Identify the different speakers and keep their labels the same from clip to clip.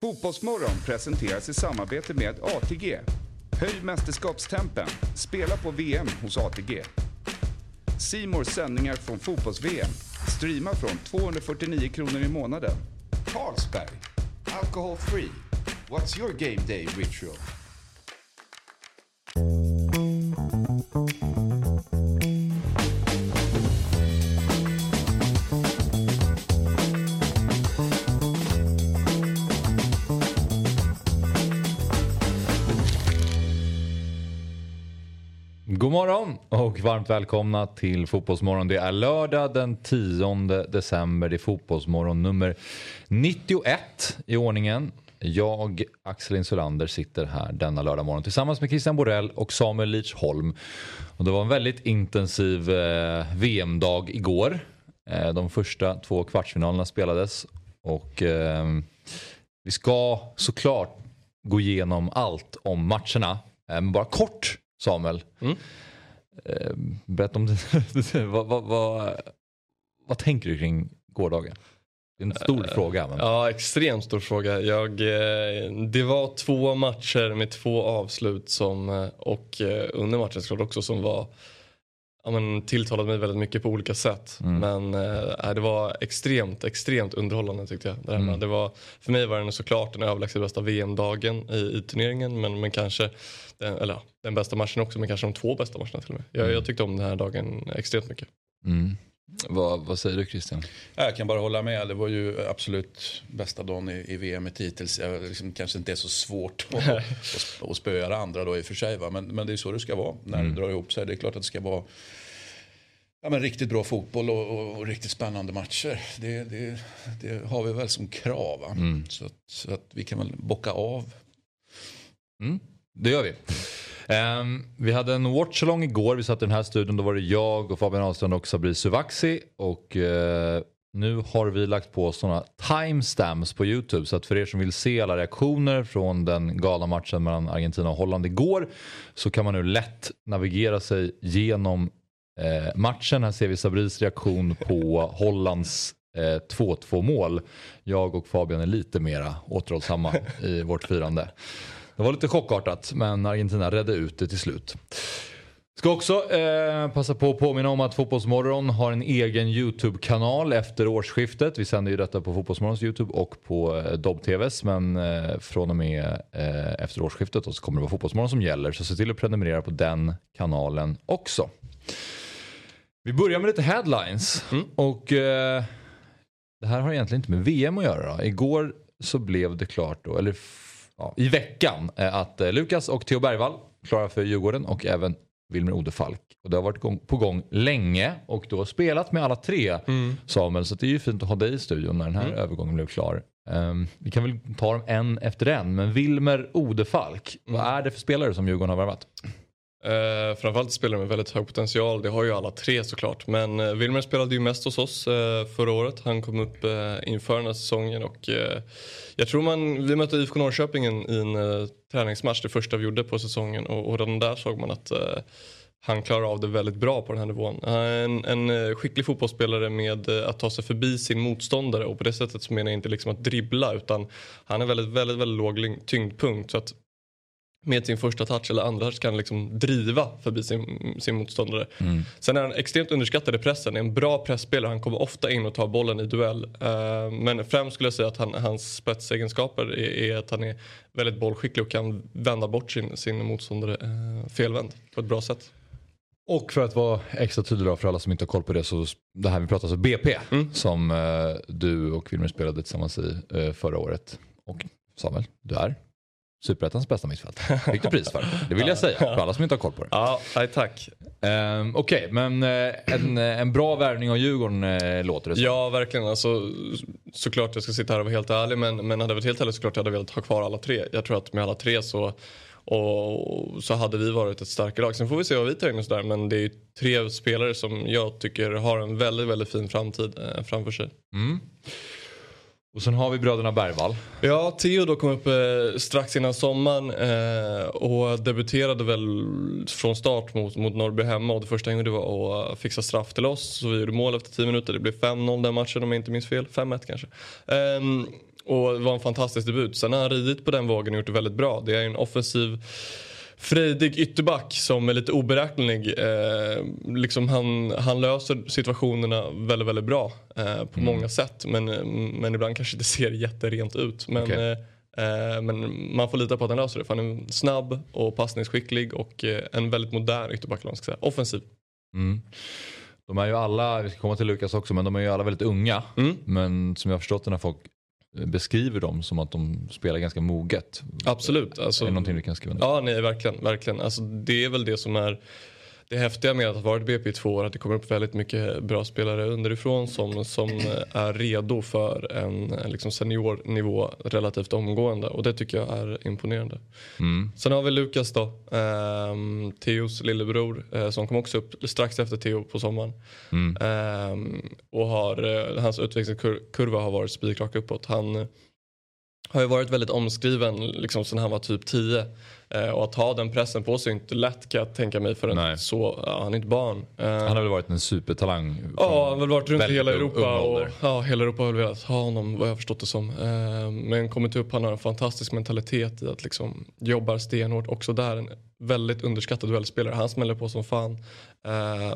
Speaker 1: Fotbollsmorgon presenteras i samarbete med ATG. Höj mästerskapstempen. Spela på VM hos ATG. Simors sändningar från fotbolls-VM. Streama från 249 kronor i månaden. Carlsberg. Alcohol free. What's your game day ritual?
Speaker 2: Och varmt välkomna till Fotbollsmorgon. Det är lördag den 10 december. Det är Fotbollsmorgon nummer 91 i ordningen. Jag, Axel Insulander, sitter här denna lördag morgon tillsammans med Christian Borell och Samuel Lidsholm. Och det var en väldigt intensiv eh, VM-dag igår. Eh, de första två kvartsfinalerna spelades och eh, vi ska såklart gå igenom allt om matcherna. Eh, Men bara kort Samuel.
Speaker 3: Mm.
Speaker 2: Eh, berätta om det. vad, vad, vad, vad tänker du kring gårdagen? Det är en stor fråga. Men...
Speaker 3: Ja, extremt stor fråga. Jag, eh, det var två matcher med två avslut som, eh, och eh, under matchen såklart också som var ja, men, tilltalade mig väldigt mycket på olika sätt.
Speaker 2: Mm.
Speaker 3: Men eh, det var extremt, extremt underhållande tyckte jag. Det här.
Speaker 2: Mm.
Speaker 3: Det var, för mig var den såklart den överlägset bästa VM-dagen i, i turneringen. Men, men kanske den, eller, den bästa matchen också, men kanske de två bästa matcherna till och med. Jag,
Speaker 2: Mm.
Speaker 3: jag tyckte om den här dagen extremt mycket.
Speaker 2: Mm. Vad, vad säger du Christian?
Speaker 4: Ja, Jag kan bara hålla med. Det var ju absolut bästa dagen i, i VM hittills. Jag, liksom, kanske inte är så svårt att, att, att spöa andra då i och för sig. Va? Men, men det är så det ska vara när
Speaker 2: Mm.
Speaker 4: det drar ihop sig. Det är klart att det ska vara ja, men riktigt bra fotboll och, och, och riktigt spännande matcher. Det, det, det har vi väl som krav.
Speaker 2: Mm.
Speaker 4: Så, att, så att vi kan väl bocka av.
Speaker 2: Mm, det gör vi. Um, vi hade en watchalong igår. Vi satt i den här studion. Då var det jag och Fabian Ahlstrand och Sabri Suvaxi. Och uh, nu har vi lagt på sådana timestamps på YouTube. Så att för er som vill se alla reaktioner från den galna matchen mellan Argentina och Holland igår. Så kan man nu lätt navigera sig genom eh, matchen. Här ser vi Sabris reaktion på Hollands eh, 2-2 mål. Jag och Fabian är lite mera återhållsamma i vårt firande. Det var lite chockartat men Argentina redde ut det till slut. Ska också eh, passa på att påminna om att Fotbollsmorgon har en egen YouTube-kanal efter årsskiftet. Vi sänder ju detta på Fotbollsmorgons YouTube och på eh, Dobb-TVs. Men eh, från och med eh, efter årsskiftet då, så kommer det vara Fotbollsmorgon som gäller. Så se till att prenumerera på den kanalen också. Vi börjar med lite headlines. Och eh, det här har egentligen inte med VM att göra. Då. Igår så blev det klart, då, eller ja, i veckan, eh, att eh, Lukas och Theo Bergvall klara för Djurgården och även Wilmer Odefalk. Och det har varit gång, på gång länge och du har spelat med alla tre Samuel. Så det är ju fint att ha dig i studion när den här övergången blev klar. Ehm, vi kan väl ta dem en efter en. Men Wilmer Odefalk, vad är det för spelare som Djurgården har värvat?
Speaker 3: Eh, framförallt spelare med väldigt hög potential. Det har ju alla tre såklart. Men eh, Wilmer spelade ju mest hos oss eh, förra året. Han kom upp eh, inför den här säsongen och eh, jag tror man, vi mötte IFK Norrköping i en, i en eh, träningsmatch, det första vi gjorde på säsongen och, och redan där såg man att eh, han klarar av det väldigt bra på den här nivån. Han är en, en eh, skicklig fotbollsspelare med eh, att ta sig förbi sin motståndare och på det sättet så menar jag inte liksom att dribbla utan han är väldigt, väldigt, väldigt låg tyngdpunkt så att med sin första touch eller andra touch kan liksom driva förbi sin, sin motståndare. Sen är han extremt underskattad i pressen, är en bra pressspelare. Han kommer ofta in och tar bollen i duell. Eh, men främst skulle jag säga att han, hans spetsegenskaper är, är att han är väldigt bollskicklig och kan vända bort sin, sin motståndare eh, felvänd på ett bra sätt.
Speaker 2: Och för att vara extra tydlig då, för alla som inte har koll på det så det här vi pratar alltså BP som eh, du och Wilmer spelade tillsammans i förra året. Och Samuel, du är Superettans bästa mittfältare. Fick du pris för. Det vill jag säga för alla som inte har koll på det.
Speaker 3: Ja, nej, tack.
Speaker 2: Um, Okej, men eh, en, eh, en bra värvning av Djurgården eh, låter det som.
Speaker 3: Ja, verkligen. Alltså, såklart jag ska sitta här och vara helt ärlig men, men hade jag varit helt ärlig såklart jag hade velat ha kvar alla tre. Jag tror att med alla tre så, och, så hade vi varit ett starkare lag. Sen får vi se vad vi tar in och sådär men det är ju tre spelare som jag tycker har en väldigt, väldigt fin framtid framför sig.
Speaker 2: Mm. Och sen har vi bröderna Bergvall.
Speaker 3: Ja, Theo då kom upp eh, strax innan sommaren eh, och debuterade väl från start mot, mot Norrby hemma och det första han gjorde var att eh, fixa straff till oss. Så vi gjorde mål efter 10 minuter. Det blev 5-0 den matchen om jag inte minns fel. 5-1 kanske. Eh, Och det var en fantastisk debut. Sen har han ridit på den vågen och gjort det väldigt bra. Det är en offensiv frejdig ytterback som är lite oberäknelig. Eh, liksom han, han löser situationerna väldigt, väldigt bra eh, på mm. många sätt. Men, men ibland kanske det ser jätterent ut. Men, okay. eh, eh, men man får lita på att han löser det. För han är snabb och passningsskicklig och eh, en väldigt modern ytterback. Offensiv. Mm.
Speaker 2: De är ju alla, vi ska komma till Lukas också, men de är ju alla väldigt unga. Mm. Men som jag har förstått det när folk beskriver dem som att de spelar ganska moget.
Speaker 3: Absolut. Alltså,
Speaker 2: är det någonting du kan skriva ner?
Speaker 3: Ja, nej, verkligen. verkligen. Alltså, det är väl det som är det häftiga med att ha varit BP i två år att det kommer upp väldigt mycket bra spelare underifrån som, som är redo för en liksom seniornivå relativt omgående och det tycker jag är imponerande. Mm. Sen har vi Lukas då, eh, Theos lillebror eh, som kom också upp strax efter Theo på sommaren. Mm. Eh, och har, eh, hans utvecklingskurva har varit spikrak uppåt. Han har ju varit väldigt omskriven liksom sen han var typ 10. Eh, och att ha den pressen på sig är inte lätt kan jag tänka mig för en så, ja, han är inte barn.
Speaker 2: Eh, han har väl varit en supertalang?
Speaker 3: Ja, han har väl varit runt i hela Europa. Och, ja, hela Europa har väl velat ha honom vad jag har förstått det som. Eh, men kommit upp, han har en fantastisk mentalitet i att liksom jobbar stenhårt. Också där en väldigt underskattad duellspelare. Han smäller på som fan.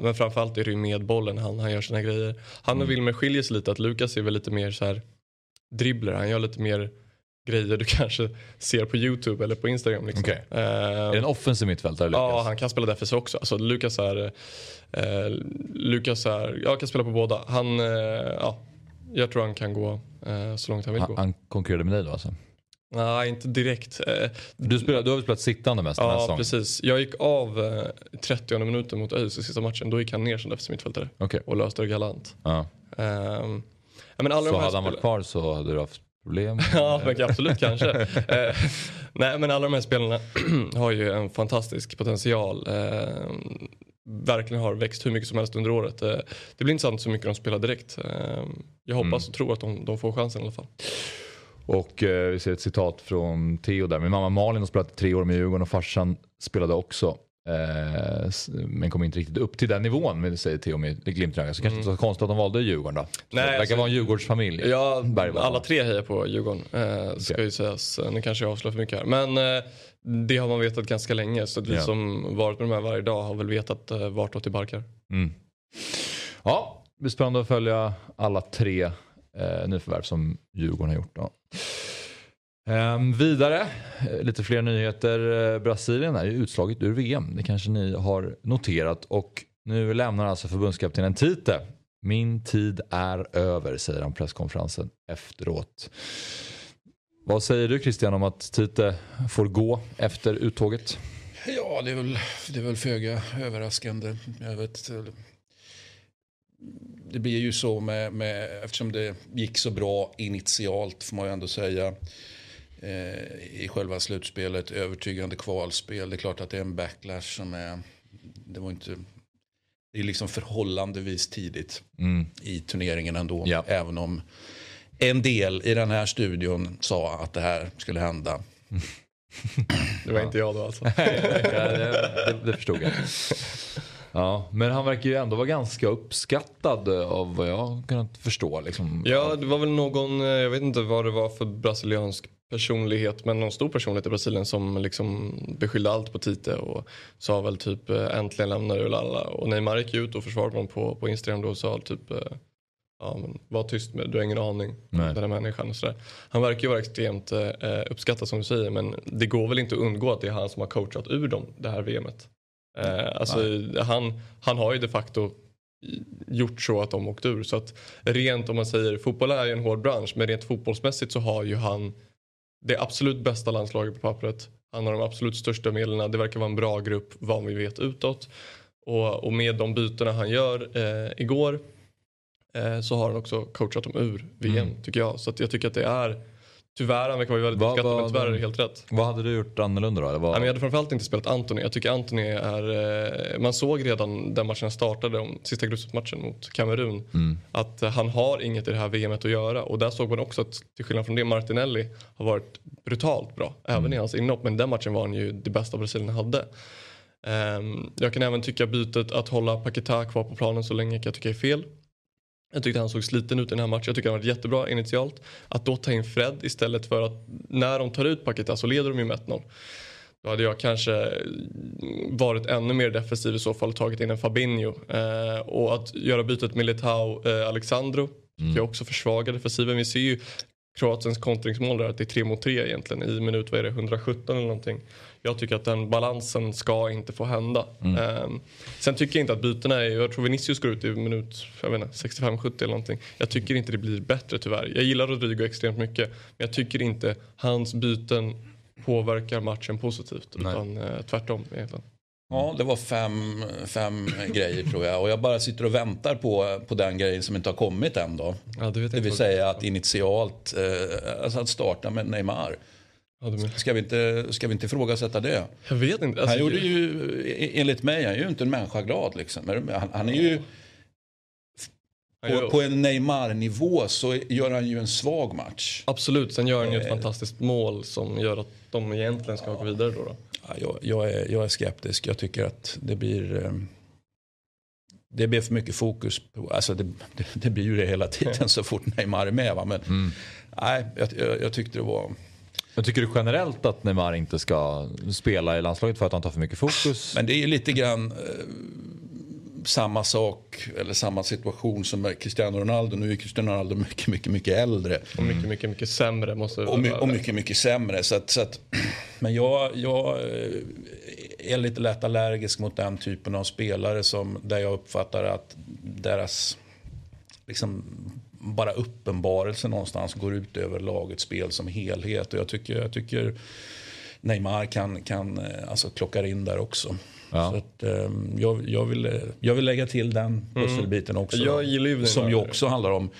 Speaker 3: Men framförallt är det ju med bollen han, han gör sina grejer. Han och mm. Wilmer skiljer sig lite, att Lukas är väl lite mer så här dribbler. Han gör lite mer grejer du kanske ser på YouTube eller på Instagram. Liksom. Okay.
Speaker 2: Uh, är det en offensiv mittfältare? Lucas?
Speaker 3: Ja, han kan spela defensiv också. Alltså, Lukas är, uh, Lukas är, jag kan spela på båda. Han, uh, ja, jag tror han kan gå så långt han vill
Speaker 2: han,
Speaker 3: gå.
Speaker 2: Han konkurrerade med dig då alltså?
Speaker 3: Nej, inte direkt.
Speaker 2: Du, spelar, du har väl spelat sittande mest
Speaker 3: Ja, säsongen? precis. Jag gick av eh, 30 minuten mot ÖIS i sista matchen. Då gick han ner som defensiv mittfältare okay. och löste det galant. Ja. Um,
Speaker 2: men alla så hade han varit kvar så hade du haft problem?
Speaker 3: ja, men absolut kanske. eh, nej, men alla de här spelarna har ju en fantastisk potential. Eh, verkligen har växt hur mycket som helst under året. Eh, det blir intressant så mycket de spelar direkt. Eh, jag hoppas mm. och tror att de, de, får chansen i alla fall.
Speaker 2: Och eh, vi ser ett citat från Theo där. Min mamma Malin har spelat tre år med Djurgården och farsan spelade också. Eh, men kom inte riktigt upp till den nivån, säger Theo med glimt i ögat. Så kanske inte så konstigt att de valde Djurgården då. Nej, det verkar alltså, vara en Djurgårdsfamilj.
Speaker 3: Ja, alla tre hejar på Djurgården. Eh, ska okay. ju sägas. Nu kanske jag avslöjar för mycket här. Men eh, det har man vetat ganska länge. Så vi ja. som varit med de här varje dag har väl vetat eh, vartåt det barkar. Mm.
Speaker 2: Ja, det blir spännande att följa alla tre eh, nyförvärv som Djurgården har gjort. Då. Um, vidare, eh, lite fler nyheter. Eh, Brasilien är ju utslaget ur VM. Det kanske ni har noterat. Och nu lämnar alltså förbundskaptenen Tite. Min tid är över, säger han presskonferensen efteråt. Vad säger du Christian om att Tite får gå efter uttåget?
Speaker 4: Ja, det är väl, det är väl föga överraskande. Jag vet, det blir ju så med, med, eftersom det gick så bra initialt får man ju ändå säga i själva slutspelet. Övertygande kvalspel. Det är klart att det är en backlash som är... Det var inte... Det är liksom förhållandevis tidigt mm. i turneringen ändå. Ja. Även om en del i den här studion sa att det här skulle hända.
Speaker 3: Det var ja. inte jag då alltså.
Speaker 2: ja, det, det, det förstod jag. Ja, men han verkar ju ändå vara ganska uppskattad av vad jag kunnat förstå. Liksom.
Speaker 3: Ja, det var väl någon, eh, jag vet inte vad det var för brasiliansk personlighet, men någon stor personlighet i Brasilien som liksom beskyllde allt på Tite och sa väl typ eh, äntligen lämnar du alla. Och Neymar gick ut och försvarade honom på, på Instagram då och sa typ eh, ja, men var tyst med, du har ingen aning Nej. den här människan och sådär. Han verkar ju vara extremt eh, uppskattad som du säger men det går väl inte att undgå att det är han som har coachat ur dem det här VMet. Eh, alltså, han, han har ju de facto gjort så att de åkt ur. Så att rent om man säger, fotboll är ju en hård bransch men rent fotbollsmässigt så har ju han det absolut bästa landslaget på pappret. Han har de absolut största medlen. Det verkar vara en bra grupp vad vi vet utåt. Och, och med de bytena han gör eh, igår eh, så har han också coachat dem ur VM mm. tycker jag. Så jag tycker att det är Tyvärr, han verkar vara väldigt uppskattad men tyvärr är det helt rätt.
Speaker 2: Vad hade du gjort annorlunda då? Eller vad?
Speaker 3: jag hade framförallt inte spelat Anthony. Jag tycker Anthony är, eh, man såg redan den matchen startade, om sista gruppmatchen mot Kamerun, mm. att han har inget i det här VMet att göra. Och där såg man också att till skillnad från det, Martinelli har varit brutalt bra. Även mm. i hans inhopp, men den matchen var han ju det bästa Brasilien hade. Um, jag kan även tycka bytet att hålla Paketa kvar på planen så länge kan jag tycka är fel. Jag tyckte han såg sliten ut i den här matchen. Jag tycker han var jättebra initialt. Att då ta in Fred istället för att när de tar ut Paketa så leder de ju med 1-0. Då hade jag kanske varit ännu mer defensiv i så fall och tagit in en Fabinho. Eh, och att göra bytet Militao eh, Alexandro mm. jag också försvagar defensiven. Vi ser ju Kroatiens kontringsmål där att det är 3 mot 3 egentligen i minut vad är det, 117 eller någonting. Jag tycker att den balansen ska inte få hända. Mm. Um, sen tycker jag inte att bytena är, jag tror Vinicius går ut i minut 65-70 eller någonting. Jag tycker inte det blir bättre tyvärr. Jag gillar Rodrigo extremt mycket men jag tycker inte hans byten påverkar matchen positivt Nej. utan uh, tvärtom egentligen.
Speaker 4: Ja, det var fem, fem grejer tror jag. Och jag bara sitter och väntar på, på den grejen som inte har kommit än då. Ja, det, det vill säga att initialt, eh, alltså att starta med Neymar. Ska vi, inte, ska vi inte ifrågasätta det?
Speaker 3: Jag vet inte.
Speaker 4: Alltså, han gjorde ju, enligt mig, han är ju inte en människa glad liksom. Han, han är ju... På, på, en Neymar-nivå så gör han ju en svag match.
Speaker 3: Absolut, sen gör han ju ett eh. fantastiskt mål som gör att de egentligen ska gå vidare då. då.
Speaker 4: Ja, jag, jag, är, jag är skeptisk. Jag tycker att det blir... Eh, det blir för mycket fokus på, alltså det, det, det blir ju det hela tiden så fort Neymar är med. Va? Men mm. nej, jag, jag, jag tyckte det var...
Speaker 2: Men tycker du generellt att Neymar inte ska spela i landslaget för att han tar för mycket fokus?
Speaker 4: Men det är ju lite grann eh, samma sak eller samma situation som Cristiano Ronaldo. Nu är Cristiano Ronaldo mycket, mycket, mycket äldre.
Speaker 3: Och mycket, mycket, mycket sämre måste
Speaker 4: och, my, och mycket, mycket sämre. Så att, så att, men jag, jag eh, är lite lätt allergisk mot den typen av spelare som, där jag uppfattar att deras liksom, bara uppenbarelse någonstans går ut över lagets spel som helhet. Och jag tycker, jag tycker Neymar kan, kan eh, alltså, klocka in där också. Ja. Så att, um, jag, jag, vill, jag vill lägga till den mm. pusselbiten också.
Speaker 3: Jag
Speaker 4: som ju också handlar om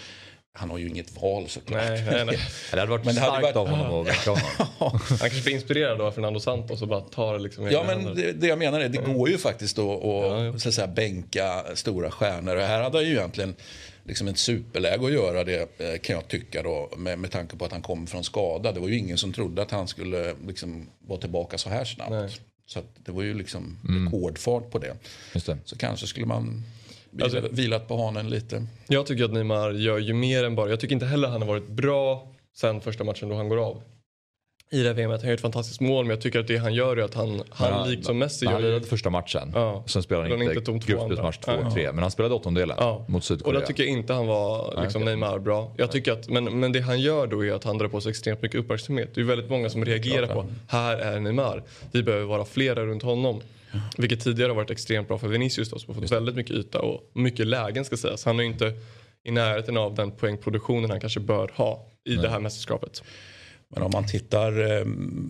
Speaker 4: han har ju inget val såklart.
Speaker 3: Nej, nej, nej.
Speaker 2: Det hade varit men starkt hade varit... av honom att väcka honom.
Speaker 3: Han kanske blir inspirerad av Fernando Santos och bara tar liksom
Speaker 4: Ja men det, det, jag menar är det mm. går ju faktiskt att, ja, så att säga, bänka stora stjärnor. Och här hade han ju egentligen liksom ett superläge att göra det eh, kan jag tycka då med, med tanke på att han kom från skada. Det var ju ingen som trodde att han skulle liksom vara tillbaka så här snabbt. Nej. Så det var ju liksom mm. rekordfart på det. det. Så kanske skulle man alltså, vilat på hanen lite.
Speaker 3: Jag tycker att Neymar gör ju mer än bara, jag tycker inte heller han har varit bra sen första matchen då han går av i det här VMet. Han gör ett fantastiskt mål men jag tycker att det han gör är att han, han ja, likt som Messi
Speaker 2: Han lirade första matchen. Ja. Sen spelade han inte, inte gruppspelsmatch 2 och 3. Men han spelade åttondelen ja. mot Sydkorea.
Speaker 3: Och då tycker jag inte han var liksom, okay. Neymar bra. Jag tycker att, men, men det han gör då är att han drar på sig extremt mycket uppmärksamhet. Det är väldigt många som reagerar på här är Neymar. Vi behöver vara flera runt honom. Vilket tidigare har varit extremt bra för Vinicius då, som har fått väldigt mycket yta och mycket lägen ska sägas. Han är inte i närheten av den poängproduktionen han kanske bör ha i Nej. det här mästerskapet.
Speaker 4: Men om man tittar eh,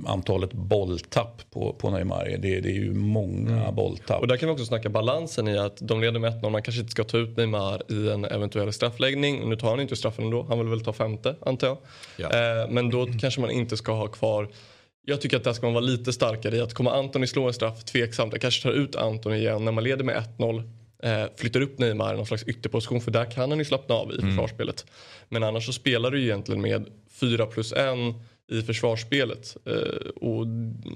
Speaker 4: antalet bolltapp på, på Neymar, det, det är ju många mm. bolltapp.
Speaker 3: Och där kan vi också snacka balansen i att de leder med 1-0. Man kanske inte ska ta ut Neymar i en eventuell straffläggning. Nu tar han inte straffen ändå. Han vill väl ta femte antar jag. Ja. Eh, men då kanske man inte ska ha kvar jag tycker att där ska man vara lite starkare i att kommer Antoni slå en straff, tveksamt. Jag kanske tar ut Antoni igen när man leder med 1-0. Eh, flyttar upp Neymar i någon slags ytterposition för där kan han ju slappna av i mm. försvarsspelet. Men annars så spelar du ju egentligen med 4 plus 1 i försvarsspelet. Eh, och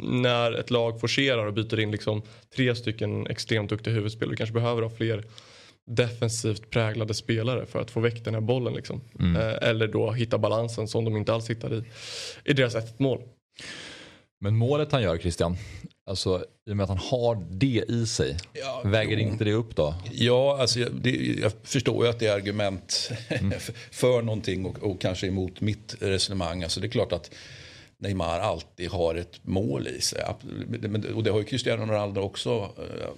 Speaker 3: när ett lag forcerar och byter in liksom tre stycken extremt duktiga huvudspelare, vi kanske behöver ha fler defensivt präglade spelare för att få väck den här bollen. Liksom. Mm. Eh, eller då hitta balansen som de inte alls hittar i, i deras 1 mål.
Speaker 2: Men målet han gör Christian, alltså, i och med att han har det i sig, ja, väger jo. inte det upp då?
Speaker 4: Ja, alltså, det, jag förstår ju att det är argument mm. för någonting och, och, kanske emot mitt resonemang. Alltså, det är klart att Neymar alltid har ett mål i sig. Och det har ju Cristiano Ronaldo också. Eh,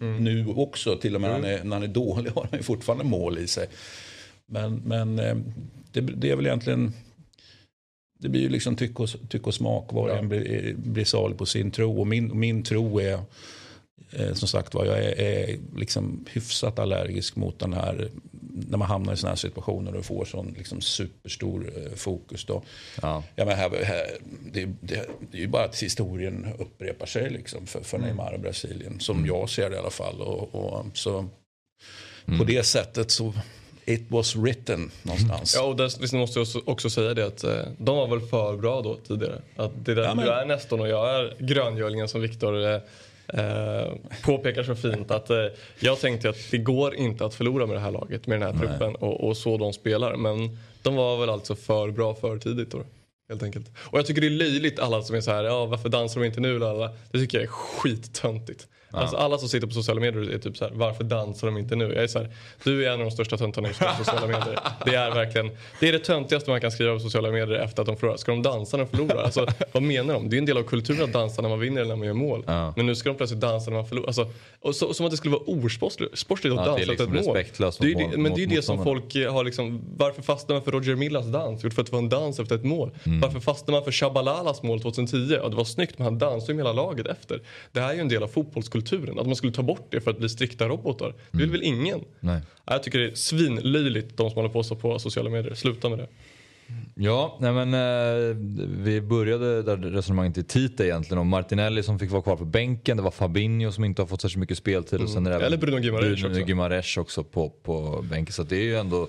Speaker 4: mm. Nu också, till och med mm. när, han är, när han är dålig har han ju fortfarande mål i sig. Men, men eh, det, det är väl egentligen det blir ju liksom tycke och, tyck och smak. Var och en blir, blir salig på sin tro. Och min, min tro är eh, som sagt var, jag är, är liksom hyfsat allergisk mot den här när man hamnar i sådana här situationer och får sån liksom superstor eh, fokus. Då. Ja. Ja, men här, här, det, det, det, är ju bara att historien upprepar sig liksom för, för mm. Neymar och Brasilien. Som mm. jag ser det i alla fall. Och, och så, mm. På det sättet så It was written någonstans.
Speaker 3: Ja, och där, måste jag också säga det att eh, de var väl för bra då tidigare. Att det där, ja, men... Du är nästan och jag är gröngölingen som Viktor eh, eh, påpekar så fint att eh, jag tänkte att det går inte att förlora med det här laget, med den här truppen och, och så de spelar. Men de var väl alltså för bra för tidigt då. Helt enkelt. Och jag tycker det är löjligt alla som är så här, ja varför dansar de inte nu? Lala? Det tycker jag är skittöntigt. Alltså alla som sitter på sociala medier är typ så här, varför dansar de inte nu? Jag är så här, du är en av de största töntarna på sociala medier. Det är verkligen, det är det töntigaste man kan skriva på sociala medier efter att de förlorar. Ska de dansa när de förlorar? Alltså, vad menar de? Det är en del av kulturen att dansa när man vinner eller när man gör mål. Ja. Men nu ska de plötsligt dansa när man förlorar. Alltså, och så, som att det skulle vara osportsligt att ja, dansa liksom efter ett mål. Det är, men det är det som folk har liksom, varför fastnar man för Roger Millas dans? Jo, för att det var en dans efter ett mål. Mm. Varför fastnar man för Shabalalas mål 2010? Ja, det var snyggt men han dansade ju med hela laget efter. Det här är ju en del av fotbollskulturen. Att man skulle ta bort det för att bli strikta robotar. Det vill mm. väl ingen? Nej. Jag tycker det är svinlöjligt de som håller på så på sociala medier. Sluta med det.
Speaker 2: Ja, nej men eh, vi började där resonemanget i Tite egentligen om Martinelli som fick vara kvar på bänken. Det var Fabinho som inte har fått särskilt mycket speltid. Mm. Och sen är
Speaker 3: det Eller Bruno Gimares
Speaker 2: också. Gimares också på, på bänken. Så det är ju ändå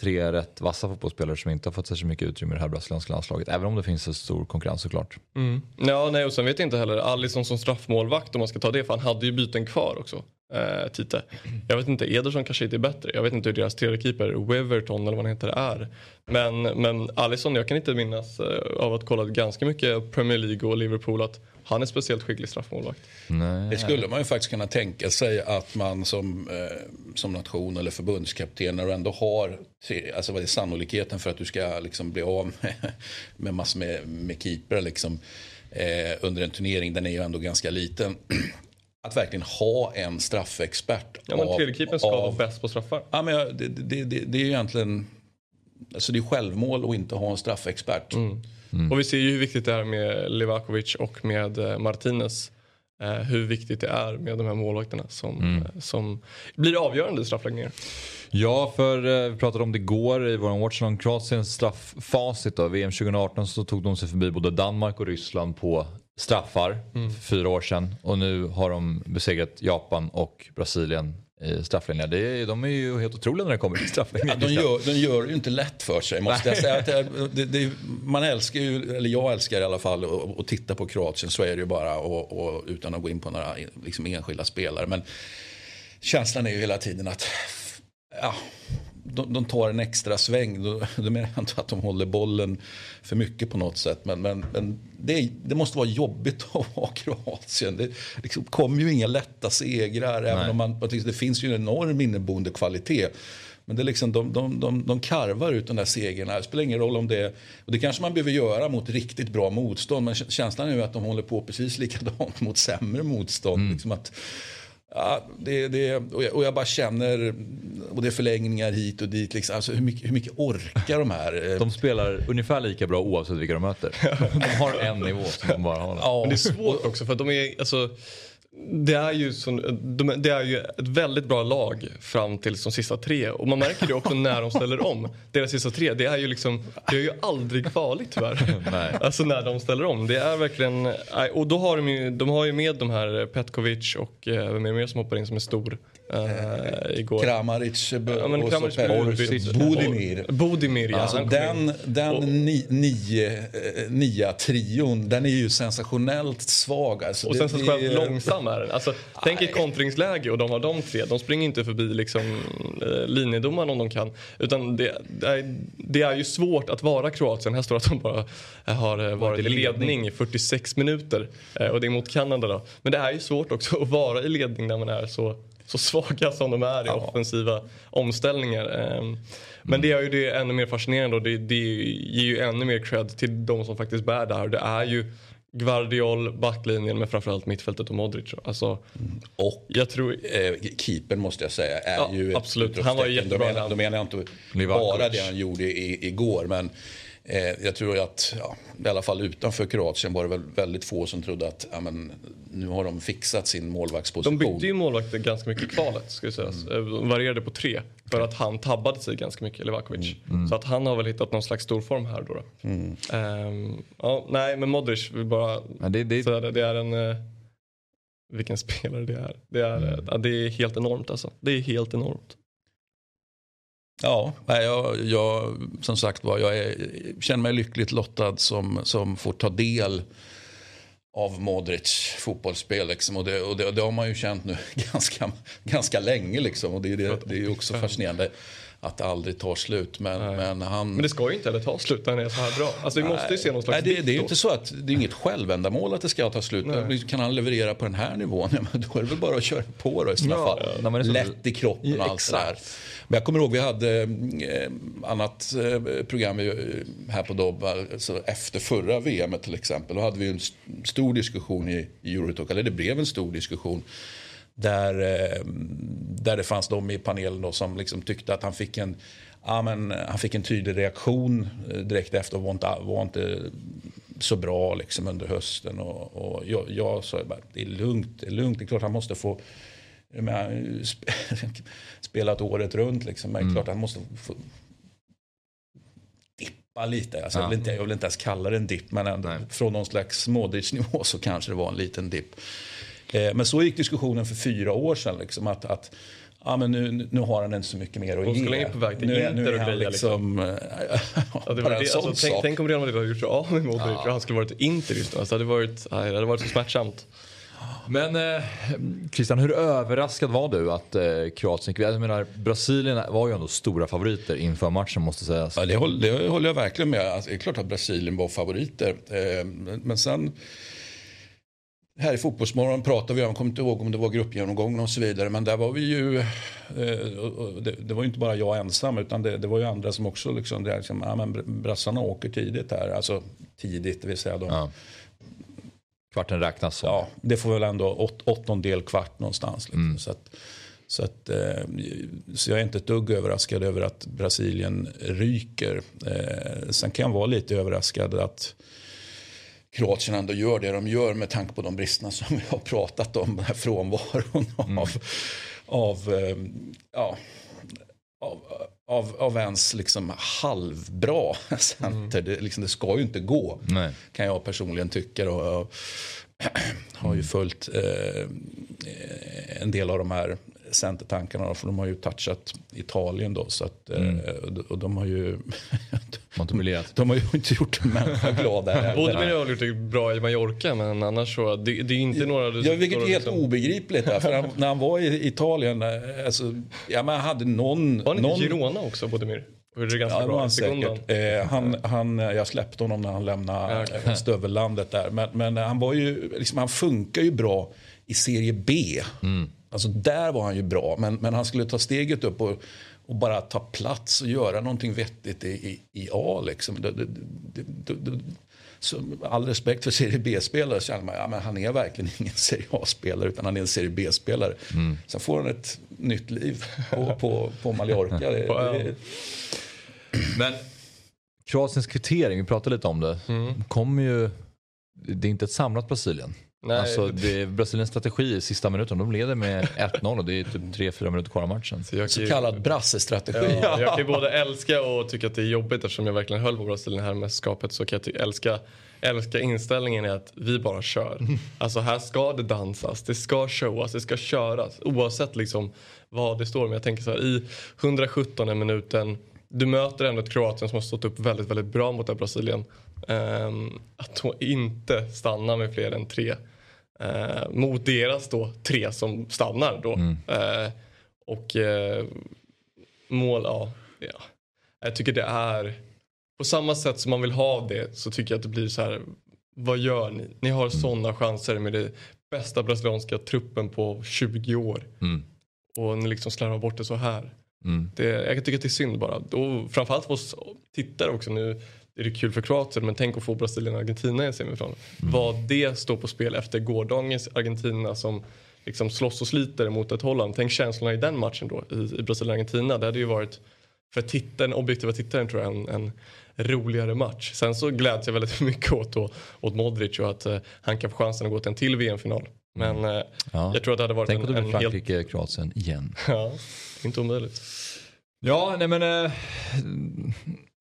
Speaker 2: tre rätt vassa fotbollsspelare som inte har fått särskilt mycket utrymme i det här brasilianska landslaget. Även om det finns en stor konkurrens såklart.
Speaker 3: Mm. Ja, nej, och sen vet jag inte heller, Alisson som straffmålvakt om man ska ta det, för han hade ju byten kvar också. Eh, Tite. Jag vet inte, Ederson kanske inte är bättre. Jag vet inte hur deras tredje keeper, Weverton eller vad han heter, är. Men, men Alisson, jag kan inte minnas eh, av att ha kollat ganska mycket Premier League och Liverpool att han är speciellt skicklig straffmålvakt.
Speaker 4: Nej. Det skulle man ju faktiskt kunna tänka sig att man som, eh, som nation eller förbundskapten när du ändå har, alltså vad är sannolikheten för att du ska liksom bli av med, med massor med, med keeper liksom, eh, under en turnering, den är ju ändå ganska liten. att verkligen ha en straffexpert.
Speaker 3: Ja, men tredjekeepern ska av, vara bäst på straffar.
Speaker 4: Ja, men det, det, det, det är ju egentligen alltså det är självmål att inte ha en straffexpert. Mm.
Speaker 3: Mm. Och vi ser ju hur viktigt det är med Livakovic och med eh, Martinez. Eh, hur viktigt det är med de här målvakterna som, mm. Eh, som blir avgörande i straffläggningar.
Speaker 2: Ja, för vi pratade om det igår i vår Watchalong Kroatiens strafffacit. Då. VM 2018 så tog de sig förbi både Danmark och Ryssland på straffar mm. för fyra år sedan. Och nu har de besegrat Japan och Brasilien i strafflinjen. Det de är ju helt otroliga när det kommer till strafflinjen.
Speaker 4: Ja, de, gör, de gör ju inte lätt för sig måste jag säga. Det, det, man älskar ju, eller jag älskar i alla fall att titta på Kroatien. Så är det ju bara och, och, utan att gå in på några liksom, enskilda spelare. Men känslan är ju hela tiden att ja, de, de tar en extra sväng. Då, då menar jag inte att de håller bollen för mycket på något sätt. Men, men, men det, det, måste vara jobbigt att vara Kroatien. Det liksom kommer ju inga lätta segrar. Även om man, det finns ju en enorm inneboende kvalitet. Men det är liksom, de, de, de, de karvar ut de där segrarna. Det spelar ingen roll om det... Och det kanske man behöver göra mot riktigt bra motstånd. Men känslan är ju att de håller på precis likadant mot sämre motstånd. Mm. Liksom att, Ja, det, det, och, jag, och jag bara känner, och det är förlängningar hit och dit. Liksom, alltså hur, mycket, hur mycket orkar de här?
Speaker 2: De spelar ungefär lika bra oavsett vilka de möter. De har en nivå som de bara har.
Speaker 3: Ja. Men det är svårt också för att de är, alltså, det är, ju så, det är ju ett väldigt bra lag fram till de sista tre. Och man märker det också när de ställer om. Deras sista tre, det är ju liksom, det är ju aldrig farligt tyvärr. Nej. Alltså när de ställer om. Det är verkligen, och då har de ju, de har ju med de här Petkovic och eh, vem är det mer som hoppar in som är stor? Uh, igår.
Speaker 4: Kramaric,
Speaker 3: ja, men Kramaric
Speaker 4: Budimir.
Speaker 3: Budimir ja.
Speaker 4: Alltså den den och, ni, nia trion, den är ju sensationellt svag. Alltså,
Speaker 3: och sensationellt det, långsam är den. Alltså, tänk ett kontringsläge och de har de tre. De springer inte förbi liksom, linjedomaren om de kan. Utan det, det, är, det är ju svårt att vara Kroatien. Här står att de bara har varit i ledning i 46 minuter. Och det är mot Kanada då. Men det är ju svårt också att vara i ledning när man är så så svaga som de är i ja. offensiva omställningar. Ehm, men det är ju det ännu mer fascinerande och det, det ger ju ännu mer cred till de som faktiskt bär det här. Det är ju Guardiol, backlinjen men framförallt mittfältet och Modric. Alltså,
Speaker 4: och jag tror, eh, keepern måste jag säga är ja, ju
Speaker 3: absolut. Han var jättebra.
Speaker 4: Då menar jag inte bara det han gjorde i, igår men jag tror att, ja, i alla fall utanför Kroatien var det väl väldigt få som trodde att ja, men, nu har de fixat sin målvaktsposition.
Speaker 3: De byggde ju målvakter ganska mycket i kvalet, ska sägas. Mm. Eh, de varierade på tre. För att han tabbade sig ganska mycket, Levakovic. Mm. Mm. Så att han har väl hittat någon slags storform här då. då. Mm. Um, ja, nej, men Modric, vill bara ja, det, det... säga det. Det är en... Uh, vilken spelare det är. Det är, uh, det är helt enormt alltså. Det är helt enormt.
Speaker 4: Ja, jag, jag, som sagt var, jag är, känner mig lyckligt lottad som, som får ta del av Modric fotbollsspel. Liksom. Och, det, och det, det, har man ju känt nu ganska, ganska länge. Liksom. Och det, det, det är också fascinerande att det aldrig tar slut. Men, men, han...
Speaker 3: men det ska ju inte heller ta slut när han är så här bra. Alltså, vi måste ju se någon slags
Speaker 4: Nej, det, det är ju inte så att det är inget självändamål att det ska ta slut. Nej. Kan han leverera på den här nivån, ja, men då är det väl bara att köra på då i sådana ja, fall. Lätt i kroppen och allt sådär. Men jag kommer ihåg vi hade eh, annat eh, program eh, här på Dobba alltså efter förra VM till exempel. Då hade vi en stor diskussion i Eurotalk, eller det blev en stor diskussion där, eh, där det fanns de i panelen då som liksom tyckte att han fick en, ja, men, han fick en tydlig reaktion eh, direkt efter och var inte, var inte så bra liksom under hösten. Och, och jag, jag sa bara det är lugnt, det är lugnt. Det är klart han måste få men, spelat året runt liksom. Men mm. klart han måste få dippa lite. Alltså, ja. jag, vill inte, jag vill inte ens kalla det en dipp men ändå, från någon slags Modric-nivå så kanske det var en liten dipp. Eh, men så gick diskussionen för fyra år sedan. Liksom, att, att ja, men nu, nu har han inte så mycket mer att
Speaker 3: ge. Skulle på väg till nu, nu är han liksom... liksom ja, det var det, alltså, tänk, tänk, om Real Madrid hade gjort sig av med Modric ja. och han skulle varit Inter just nu. Alltså, det, hade varit, nej, det hade varit så smärtsamt.
Speaker 2: Men eh, Christian, hur överraskad var du att eh, Kroatien gick Jag menar, Brasilien var ju ändå stora favoriter inför matchen måste sägas.
Speaker 4: Ja, det, håller, det håller jag verkligen med. Alltså, det är klart att Brasilien var favoriter. Eh, men sen här i Fotbollsmorgon pratade vi om, jag kommer inte ihåg om det var gruppgenomgången och så vidare, men där var vi ju, eh, det, var ju inte bara jag ensam utan det, det var ju andra som också liksom, det liksom ja, men brassarna åker tidigt här, alltså tidigt, det vill säga de, ja.
Speaker 2: Kvarten räknas som.
Speaker 4: Ja, det får väl ändå åt, åttondel kvart någonstans. Liksom. Mm. Så, att, så, att, eh, så jag är inte ett dugg överraskad över att Brasilien ryker. Eh, sen kan jag vara lite överraskad att Kroatien ändå gör det de gör med tanke på de bristerna som vi har pratat om. Den här frånvaron mm. av, av, eh, ja, av, av, av ens liksom halvbra center. Mm. Det, liksom, det ska ju inte gå, Nej. kan jag personligen tycka. Och, och har ju följt eh, en del av de här centertankarna. För de har ju touchat Italien då. Så att, mm. Eh, och de har ju... de har ju inte gjort en människa glad där
Speaker 3: Bodemir har gjort det bra i Mallorca men annars så. Det, det är inte några...
Speaker 4: Ja, vilket är helt liksom... obegripligt. Där, för han, när han var i Italien. Eh, alltså, ja, men han hade någon...
Speaker 3: Var han
Speaker 4: någon...
Speaker 3: i Girona också Bodemir? Det ganska
Speaker 4: ja, bra. Han, säkert. Eh, han, han, jag släppte honom när han lämnade ja, okay. stövellandet där. Men, men han, var ju, liksom, han funkar ju bra i serie B. Mm. Alltså där var han ju bra, men, men han skulle ta steget upp och, och bara ta plats och göra någonting vettigt i, i, i A. Liksom. Det, det, det, så all respekt för serie B-spelare så känner man ja, men han är verkligen ingen serie A-spelare utan han är en serie B-spelare. Mm. Sen får han ett nytt liv på, på, på Mallorca. Det,
Speaker 2: men Kroatiens kvittering, vi pratade lite om det. Mm. Kommer ju, det är inte ett samlat Brasilien. Nej. Alltså, det är Brasiliens strategi i sista minuten. De leder med 1-0 och det är typ 3-4 minuter kvar av matchen.
Speaker 4: Så, jag så kallad brassestrategi.
Speaker 3: Ja, jag kan ju både älska och tycka att det är jobbigt eftersom jag verkligen höll på Brasilien här mästerskapet. Så kan jag älska, älska inställningen i att vi bara kör. Alltså här ska det dansas, det ska showas, det ska köras. Oavsett liksom vad det står. Men jag tänker så här i 117 minuten du möter ändå ett Kroatien som har stått upp väldigt, väldigt bra mot det Brasilien. Um, att inte stanna med fler än tre uh, mot deras då tre som stannar då. Mm. Uh, och uh, mål, ja, ja. Jag tycker det är på samma sätt som man vill ha det så tycker jag att det blir så här. Vad gör ni? Ni har mm. sådana chanser med det bästa brasilianska truppen på 20 år. Mm. Och ni liksom slarvar bort det så här. Mm. Det, jag tycker att det är synd bara. Och framförallt för oss tittare också. Nu är det kul för Kroatien men tänk att få Brasilien och Argentina i en semifinal. Mm. Vad det står på spel efter gårdagens Argentina som liksom slåss och sliter mot ett Holland. Tänk känslorna i den matchen då i, i Brasilien-Argentina. Det hade ju varit för tittaren, objektiva tittaren tror jag en, en roligare match. Sen så gläds jag väldigt mycket åt, åt Modric och att uh, han kan få chansen att gå till en till VM-final. Men uh, ja. jag tror att det hade varit
Speaker 2: Tänk
Speaker 3: en,
Speaker 2: en, en Frankrike-Kroatien igen.
Speaker 3: ja, inte omöjligt.
Speaker 2: Ja, nej men eh,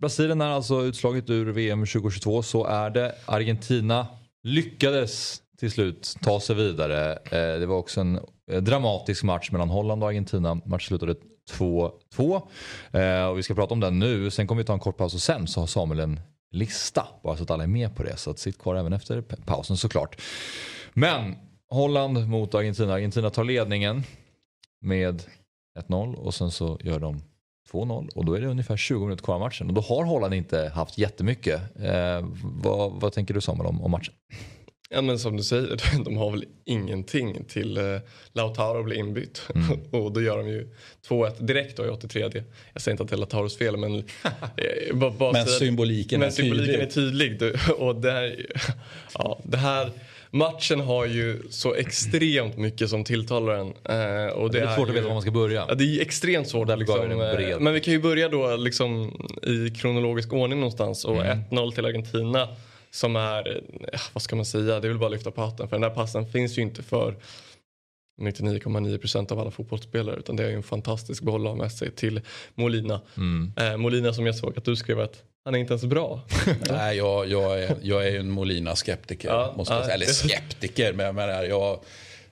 Speaker 2: Brasilien är alltså utslaget ur VM 2022 så är det. Argentina lyckades till slut ta sig vidare. Eh, det var också en eh, dramatisk match mellan Holland och Argentina. Matchen slutade 2-2. Eh, och vi ska prata om den nu. Sen kommer vi ta en kort paus och sen så har Samuel en lista. Bara så att alla är med på det. Så att sitt kvar även efter pausen såklart. Men Holland mot Argentina. Argentina tar ledningen med 1-0 och sen så gör de 2-0 och då är det ungefär 20 minuter kvar av matchen och då har Holland inte haft jättemycket. Eh, vad, vad tänker du Samuel om, om matchen?
Speaker 3: Ja men som du säger, de har väl ingenting till eh, Lautaro blir inbytt. Mm. och då gör de ju 2-1 direkt då i 83. Jag säger inte att det är Lautaros fel men...
Speaker 4: Eh, bara, bara men symboliken,
Speaker 3: men
Speaker 4: är,
Speaker 3: symboliken
Speaker 4: tydlig.
Speaker 3: är tydlig. Och det här, ja, det här matchen har ju så extremt mycket som tilltalar en.
Speaker 2: Eh, och det, det är, är svårt ju, att veta var man ska börja.
Speaker 3: Ja, det är extremt svårt. Liksom, eh, men vi kan ju börja då liksom, i kronologisk ordning någonstans. Och mm. 1-0 till Argentina som är, eh, vad ska man säga, det är väl bara att lyfta på hatten. För den där passen finns ju inte för 99,9% av alla fotbollsspelare utan det är ju en fantastisk boll av Messi till Molina. Mm. Eh, Molina som jag såg att du skrev att han är inte ens bra.
Speaker 4: Nej, jag, jag, är, jag är en Molina-skeptiker. Ja, Eller skeptiker, men, men jag,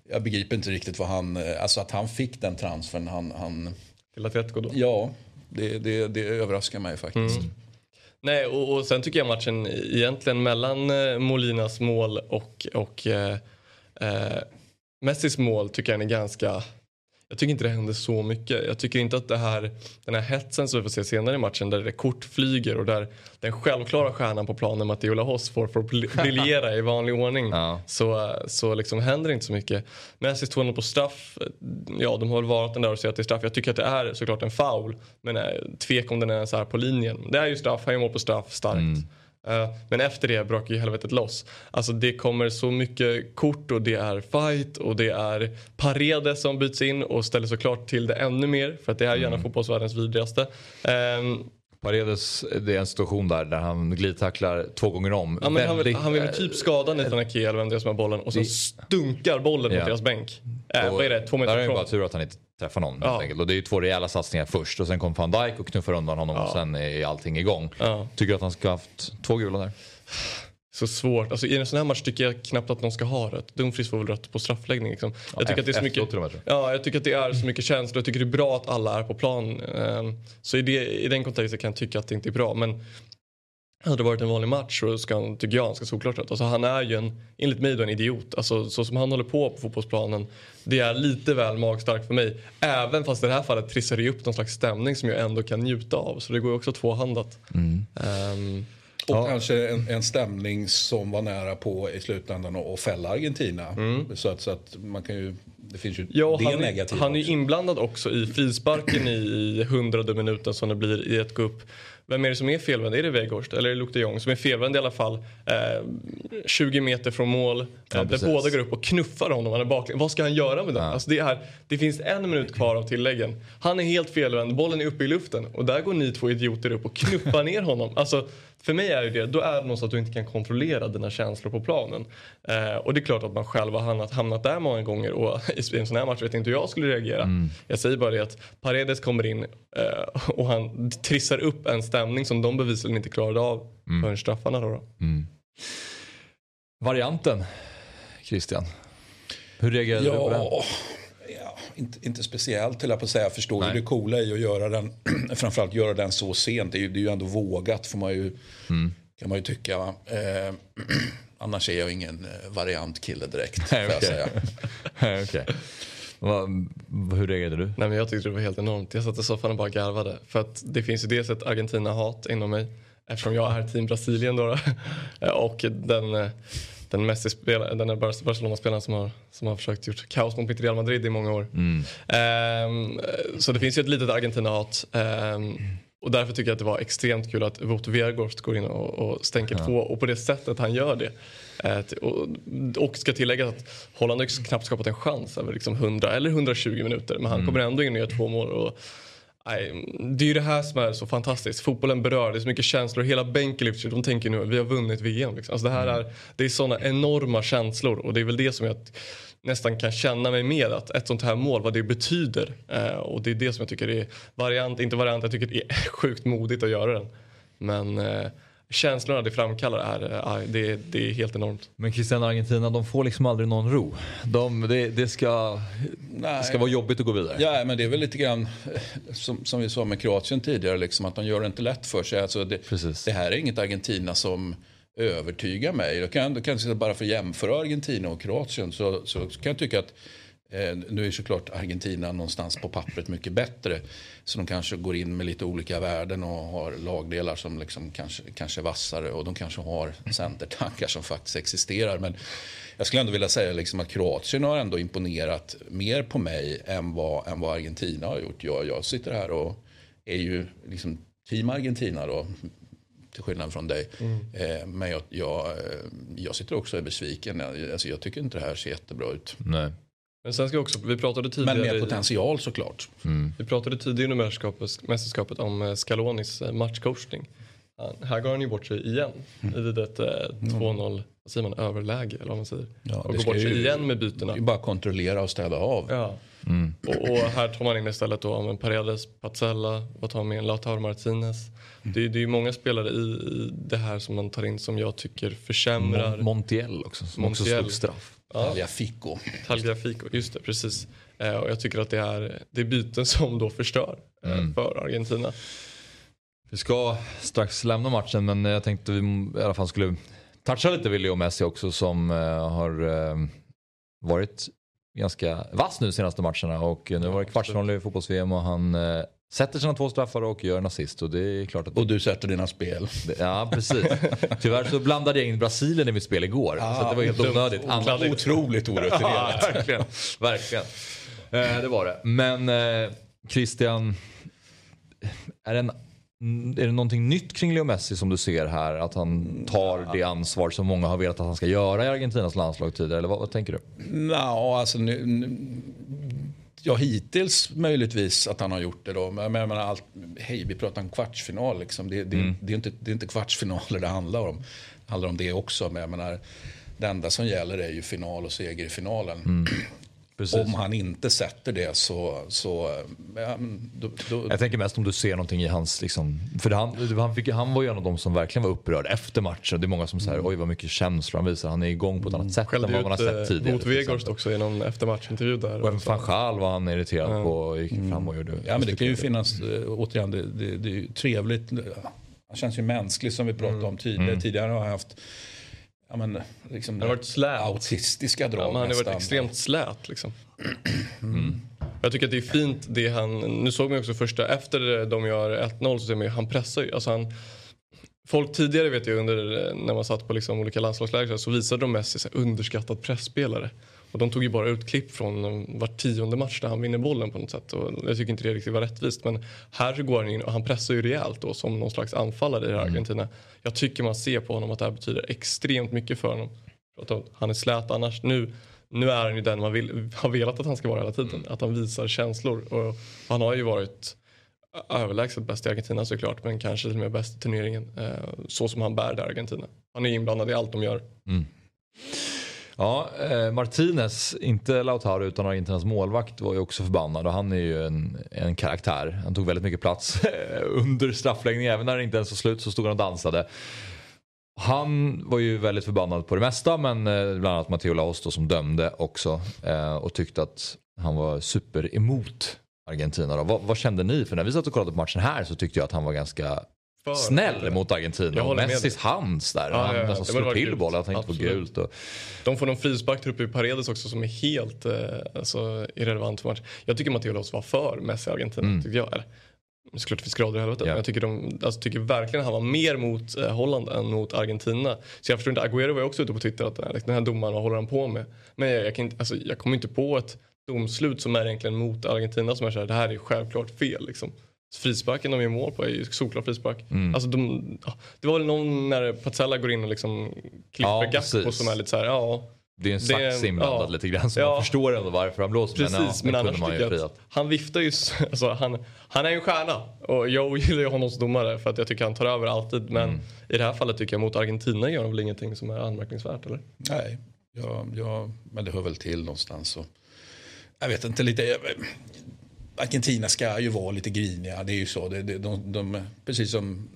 Speaker 4: jag begriper inte riktigt vad han... Alltså att han fick den transfern. Han, han,
Speaker 3: Till Atletico då?
Speaker 4: Ja, det, det, det överraskar mig faktiskt. Mm.
Speaker 3: Nej, och, och, sen tycker jag matchen egentligen mellan eh, Molinas mål och, och eh, eh, Messis mål tycker jag är ganska jag tycker inte det händer så mycket. Jag tycker inte att det här, den här hetsen som vi får se senare i matchen där det kort flyger och där den självklara stjärnan på planen Matteo Lahos får att briljera i vanlig ordning ja. så, så liksom händer det inte så mycket. Messis 2 på straff, ja de har väl varit den där och sett till straff. Jag tycker att det är såklart en foul men tvek om den är så här på linjen. Det är ju straff, han gör mål på straff starkt. Mm. Eh, men efter det brakar ju helvetet loss. Alltså det kommer så mycket kort och det är fight och det är Paredes som byts in och ställer såklart till det ännu mer för att det är gärna mm. fotbollsvärldens vidrigaste.
Speaker 2: Paredes, det är en situation där, där han glidtacklar två gånger om.
Speaker 3: Ja, men Väldigt, han, han vill typ skada Netanyahu eller vem det är som har bollen och så stunkar bollen ja. mot deras bänk. Äh, vad är det? Två meter
Speaker 2: ifrån. Där är det bara tur att han inte träffar någon ja. enkelt. Och det är ju två rejäla satsningar först och sen kom van Dijk och knuffar undan honom ja. och sen är allting igång. Ja. Tycker du att han ska ha haft två gula där?
Speaker 3: Så svårt. Alltså, I en sån här match tycker jag knappt att någon ska ha rött. Dumfries får väl rött på straffläggning. Liksom. Ja, jag, tycker att det är så mycket, ja, jag tycker att det är så mycket känslor. Jag tycker det är bra att alla är på plan. Um, så i, det, i den kontexten kan jag tycka att det inte är bra. Men hade det varit en vanlig match så ska han, tycker jag han ska såklart rött. Alltså, han är ju en, enligt mig då, en idiot. Alltså, så som han håller på på fotbollsplanen. Det är lite väl magstarkt för mig. Även fast i det här fallet trissar det upp någon slags stämning som jag ändå kan njuta av. Så det går ju också tvåhandat. Mm. Um,
Speaker 4: och ja. kanske en, en stämning som var nära på i slutändan att fälla Argentina. Mm. Så, att, så att man kan ju, det finns ju ja, det
Speaker 3: han,
Speaker 4: negativa
Speaker 3: Han är ju inblandad också i frisparken i hundrade minuten som det blir i ett gupp. Vem är det som är felvänd? Är det Weghorst eller är det Luke de Jong som är felvänd i alla fall? Eh, 20 meter från mål. Ja, där båda går upp och knuffar honom. Han är baklänges. Vad ska han göra med den? Ja. Alltså det, är, det finns en minut kvar av tilläggen. Han är helt felvänd. Bollen är uppe i luften. Och där går ni två idioter upp och knuffar ner honom. Alltså, för mig är det det, då är det någonstans att du inte kan kontrollera dina känslor på planen. Eh, och det är klart att man själv har hamnat, hamnat där många gånger och i en sån här match vet inte hur jag skulle reagera. Mm. Jag säger bara det att Paredes kommer in eh, och han trissar upp en stämning som de bevisligen inte klarade av mm. förrän straffarna. Då, då. Mm.
Speaker 2: Varianten, Christian. Hur reagerade ja. du på den?
Speaker 4: Inte, inte speciellt till att på säga. Jag förstår Nej. ju det coola i att göra den, framförallt göra den så sent. Det är ju, det är ju ändå vågat får man ju, mm. kan man ju tycka. Eh, annars är jag ingen eh, variantkille direkt. Nej, okay. jag säga.
Speaker 2: okay. Va, hur reagerade du?
Speaker 3: Nej, men jag tyckte det var helt enormt. Jag satt i soffan och bara garvade. För att det finns ju dels ett Argentina-hat inom mig. Eftersom jag är team Brasilien då. då. och den den Messi-spelaren, den Barcelona-spelaren som har, som har försökt gjort kaos mot mitt Real Madrid i många år. Mm. Um, så det finns ju ett litet Argentina-hat. Um, och därför tycker jag att det var extremt kul att Wout Weghorst går in och, och stänker ja. två och på det sättet han gör det. Uh, och, och ska tillägga att Holland har knappt skapat en chans över liksom 100 eller 120 minuter men han mm. kommer ändå in och gör två mål. Och, det är ju det här som är så fantastiskt. Fotbollen berör, det är så mycket känslor. Hela lyfter De tänker nu vi har vunnit VM. Liksom. Alltså det här mm. är, det är såna enorma känslor och det är väl det som jag nästan kan känna mig med. Att ett sånt här mål, vad det betyder. Eh, och det är det som jag tycker är variant, inte variant, jag tycker det är sjukt modigt att göra den. Men eh, känslorna det framkallar är, äh, det, det är helt enormt.
Speaker 2: Men Cristiano Argentina, de får liksom aldrig någon ro. De, det, det, ska, det ska vara jobbigt att gå vidare.
Speaker 4: Ja, men det är väl lite grann som, som vi sa med Kroatien tidigare, liksom, att de gör det inte lätt för sig. Alltså det, det här är inget Argentina som övertygar mig. Då kan, då kan jag bara för att jämföra Argentina och Kroatien så, så kan jag tycka att Eh, nu är såklart Argentina någonstans på pappret mycket bättre. Så de kanske går in med lite olika värden och har lagdelar som liksom kanske, kanske är vassare. Och de kanske har centertankar som faktiskt existerar. Men jag skulle ändå vilja säga liksom att Kroatien har ändå imponerat mer på mig än vad, än vad Argentina har gjort. Jag, jag sitter här och är ju liksom team Argentina då till skillnad från dig. Mm. Eh, men jag, jag, jag, sitter också och är besviken. Alltså, jag tycker inte det här ser jättebra ut.
Speaker 2: Nej.
Speaker 3: Men sen ska också, vi pratade tidigare.
Speaker 4: Men med potential såklart.
Speaker 3: Mm. Vi pratade tidigare under mästerskapet, mästerskapet om eh, Scalonis eh, matchcoachning. här går han ju bort sig igen mm. vid ett 2-0 mm. säger man, överläge eller vad man säger. Ja, och går bort sig igen med bytena.
Speaker 4: Bara kontrollera och städa av.
Speaker 3: Ja. Mm. Och, och, här tar man in istället då med Paredes, Pazzella, vad tar man med Lautaro Martinez. Mm. Det, är, det är många spelare i, i, det här som man tar in som jag tycker försämrar.
Speaker 2: Montiel också, som Montiel. också slog straff.
Speaker 4: Ja. Tagliafico.
Speaker 3: Tagliafico, just det, precis. Eh, och jag tycker att det är, det är byten som då förstör eh, mm. för Argentina.
Speaker 2: Vi ska strax lämna matchen men jag tänkte vi i alla fall skulle toucha lite vid Leo Messi också som eh, har varit ganska vass nu senaste matcherna och nu var det kvartsfinal i fotbolls-VM och han Sätter sina två straffar och gör en assist. Och, det är klart att...
Speaker 4: och du sätter dina spel.
Speaker 2: Ja, precis. Tyvärr så blandade jag in Brasilien i mitt spel igår. Ah, så det var helt onödigt.
Speaker 4: Otroligt orutinerat.
Speaker 2: ja, verkligen. verkligen. Eh, det var det. Men eh, Christian, är det, en, är det någonting nytt kring Leo Messi som du ser här? Att han tar det ansvar som många har velat att han ska göra i Argentinas landslag tidigare? Eller vad, vad tänker du?
Speaker 4: No, alltså, nu, nu Ja, hittills möjligtvis att han har gjort det då. Men jag menar, allt, hej, vi pratar om kvartsfinal liksom. Det, det, mm. det, är inte, det är inte kvartsfinaler det handlar om. Det handlar om det också. Men jag menar, det enda som gäller är ju final och seger i finalen. Mm. Precis. Om han inte sätter det så... så ja,
Speaker 2: då, då... Jag tänker mest om du ser någonting i hans... Liksom, för han, han, fick, han var ju en av de som verkligen var upprörd efter matchen. Det är många som säger mm. oj vad mycket känslor han visar. Han är igång på ett annat sätt
Speaker 3: Skällde
Speaker 2: än vad man har sett eh, tidigare.
Speaker 3: Mot Weghorst också i någon eftermatchintervju där.
Speaker 2: Och även van var han irriterad mm. på och gick fram och gjorde...
Speaker 4: Ja men det kan ju finnas, äh, återigen det, det, det är ju trevligt. Han känns ju mänsklig som vi pratade mm. om tidigare. Mm. Tidigare har han haft ja, men, liksom
Speaker 3: han har varit slät.
Speaker 4: autistiska drag. Ja,
Speaker 3: han har varit extremt slät. Liksom. Mm. Jag tycker att det är fint det han, nu såg man också första, efter de gör 1-0 så ser man ju, han pressar ju. Alltså han, folk tidigare vet jag under, när man satt på liksom olika landslagsläger så visade de Messi så underskattad pressspelare. Och de tog ju bara ut klipp från var tionde match där han vinner bollen på något sätt. Och jag tycker inte det riktigt var rättvist. Men här går han in och han pressar ju rejält då som någon slags anfallare i mm. Argentina. Jag tycker man ser på honom att det här betyder extremt mycket för honom. Han är slät annars. Nu, nu är han ju den man vill, har velat att han ska vara hela tiden. Mm. Att han visar känslor. Och han har ju varit överlägset bäst i Argentina såklart. Men kanske till och med bäst i turneringen. Eh, så som han bär det Argentina. Han är inblandad i allt de gör. Mm.
Speaker 2: Ja, eh, Martinez, inte Lautaro utan Argentinas målvakt var ju också förbannad och han är ju en, en karaktär. Han tog väldigt mycket plats eh, under straffläggningen. även när det inte ens var slut så stod han och dansade. Han var ju väldigt förbannad på det mesta men eh, bland annat Matteo Laos då som dömde också eh, och tyckte att han var super emot Argentina. Då. Vad, vad, kände ni? För när vi satt och kollade på matchen här så tyckte jag att han var ganska för, snäll mot Argentina. Och Messis hands där. Ja, han ja, nästan slår till bollen. Jag tänkte på gult. Och...
Speaker 3: De får någon frispark där uppe i Paredes också som är helt eh, alltså, irrelevant för match. Jag tycker Matteo Los var för Messi Argentina. Mm. Tycker jag. Eller, såklart det finns grader i helvetet. Yeah. Men jag tycker, de, alltså, tycker verkligen han var mer mot eh, Holland än mot Argentina. Så jag förstår inte, Agüero var också ute på Twitter att liksom, den här domaren, vad håller han på med? Men jag, jag, kan inte, alltså, jag kommer inte på ett domslut som är egentligen mot Argentina som är såhär, det här är självklart fel liksom. Frisparken de gör mål på är ju såklar frispark. Mm. Alltså de, det var väl någon när Pazzella går in och liksom klipper ja, Gakpo som är lite så här, ja.
Speaker 2: Det är en sax inblandad ja, lite grann så ja. man förstår ändå varför han blåser.
Speaker 3: Precis, men, ja, men annars tycker jag att han viftar ju, alltså, han, han är ju en stjärna och jag gillar ju honom som domare för att jag tycker han tar över alltid. Men mm. i det här fallet tycker jag mot Argentina gör han väl ingenting som är anmärkningsvärt eller?
Speaker 4: Nej, ja, ja, men det hör väl till någonstans. Och, jag vet inte, lite, Argentina ska ju vara lite griniga. Det är ju så. Det, det, de, de, precis som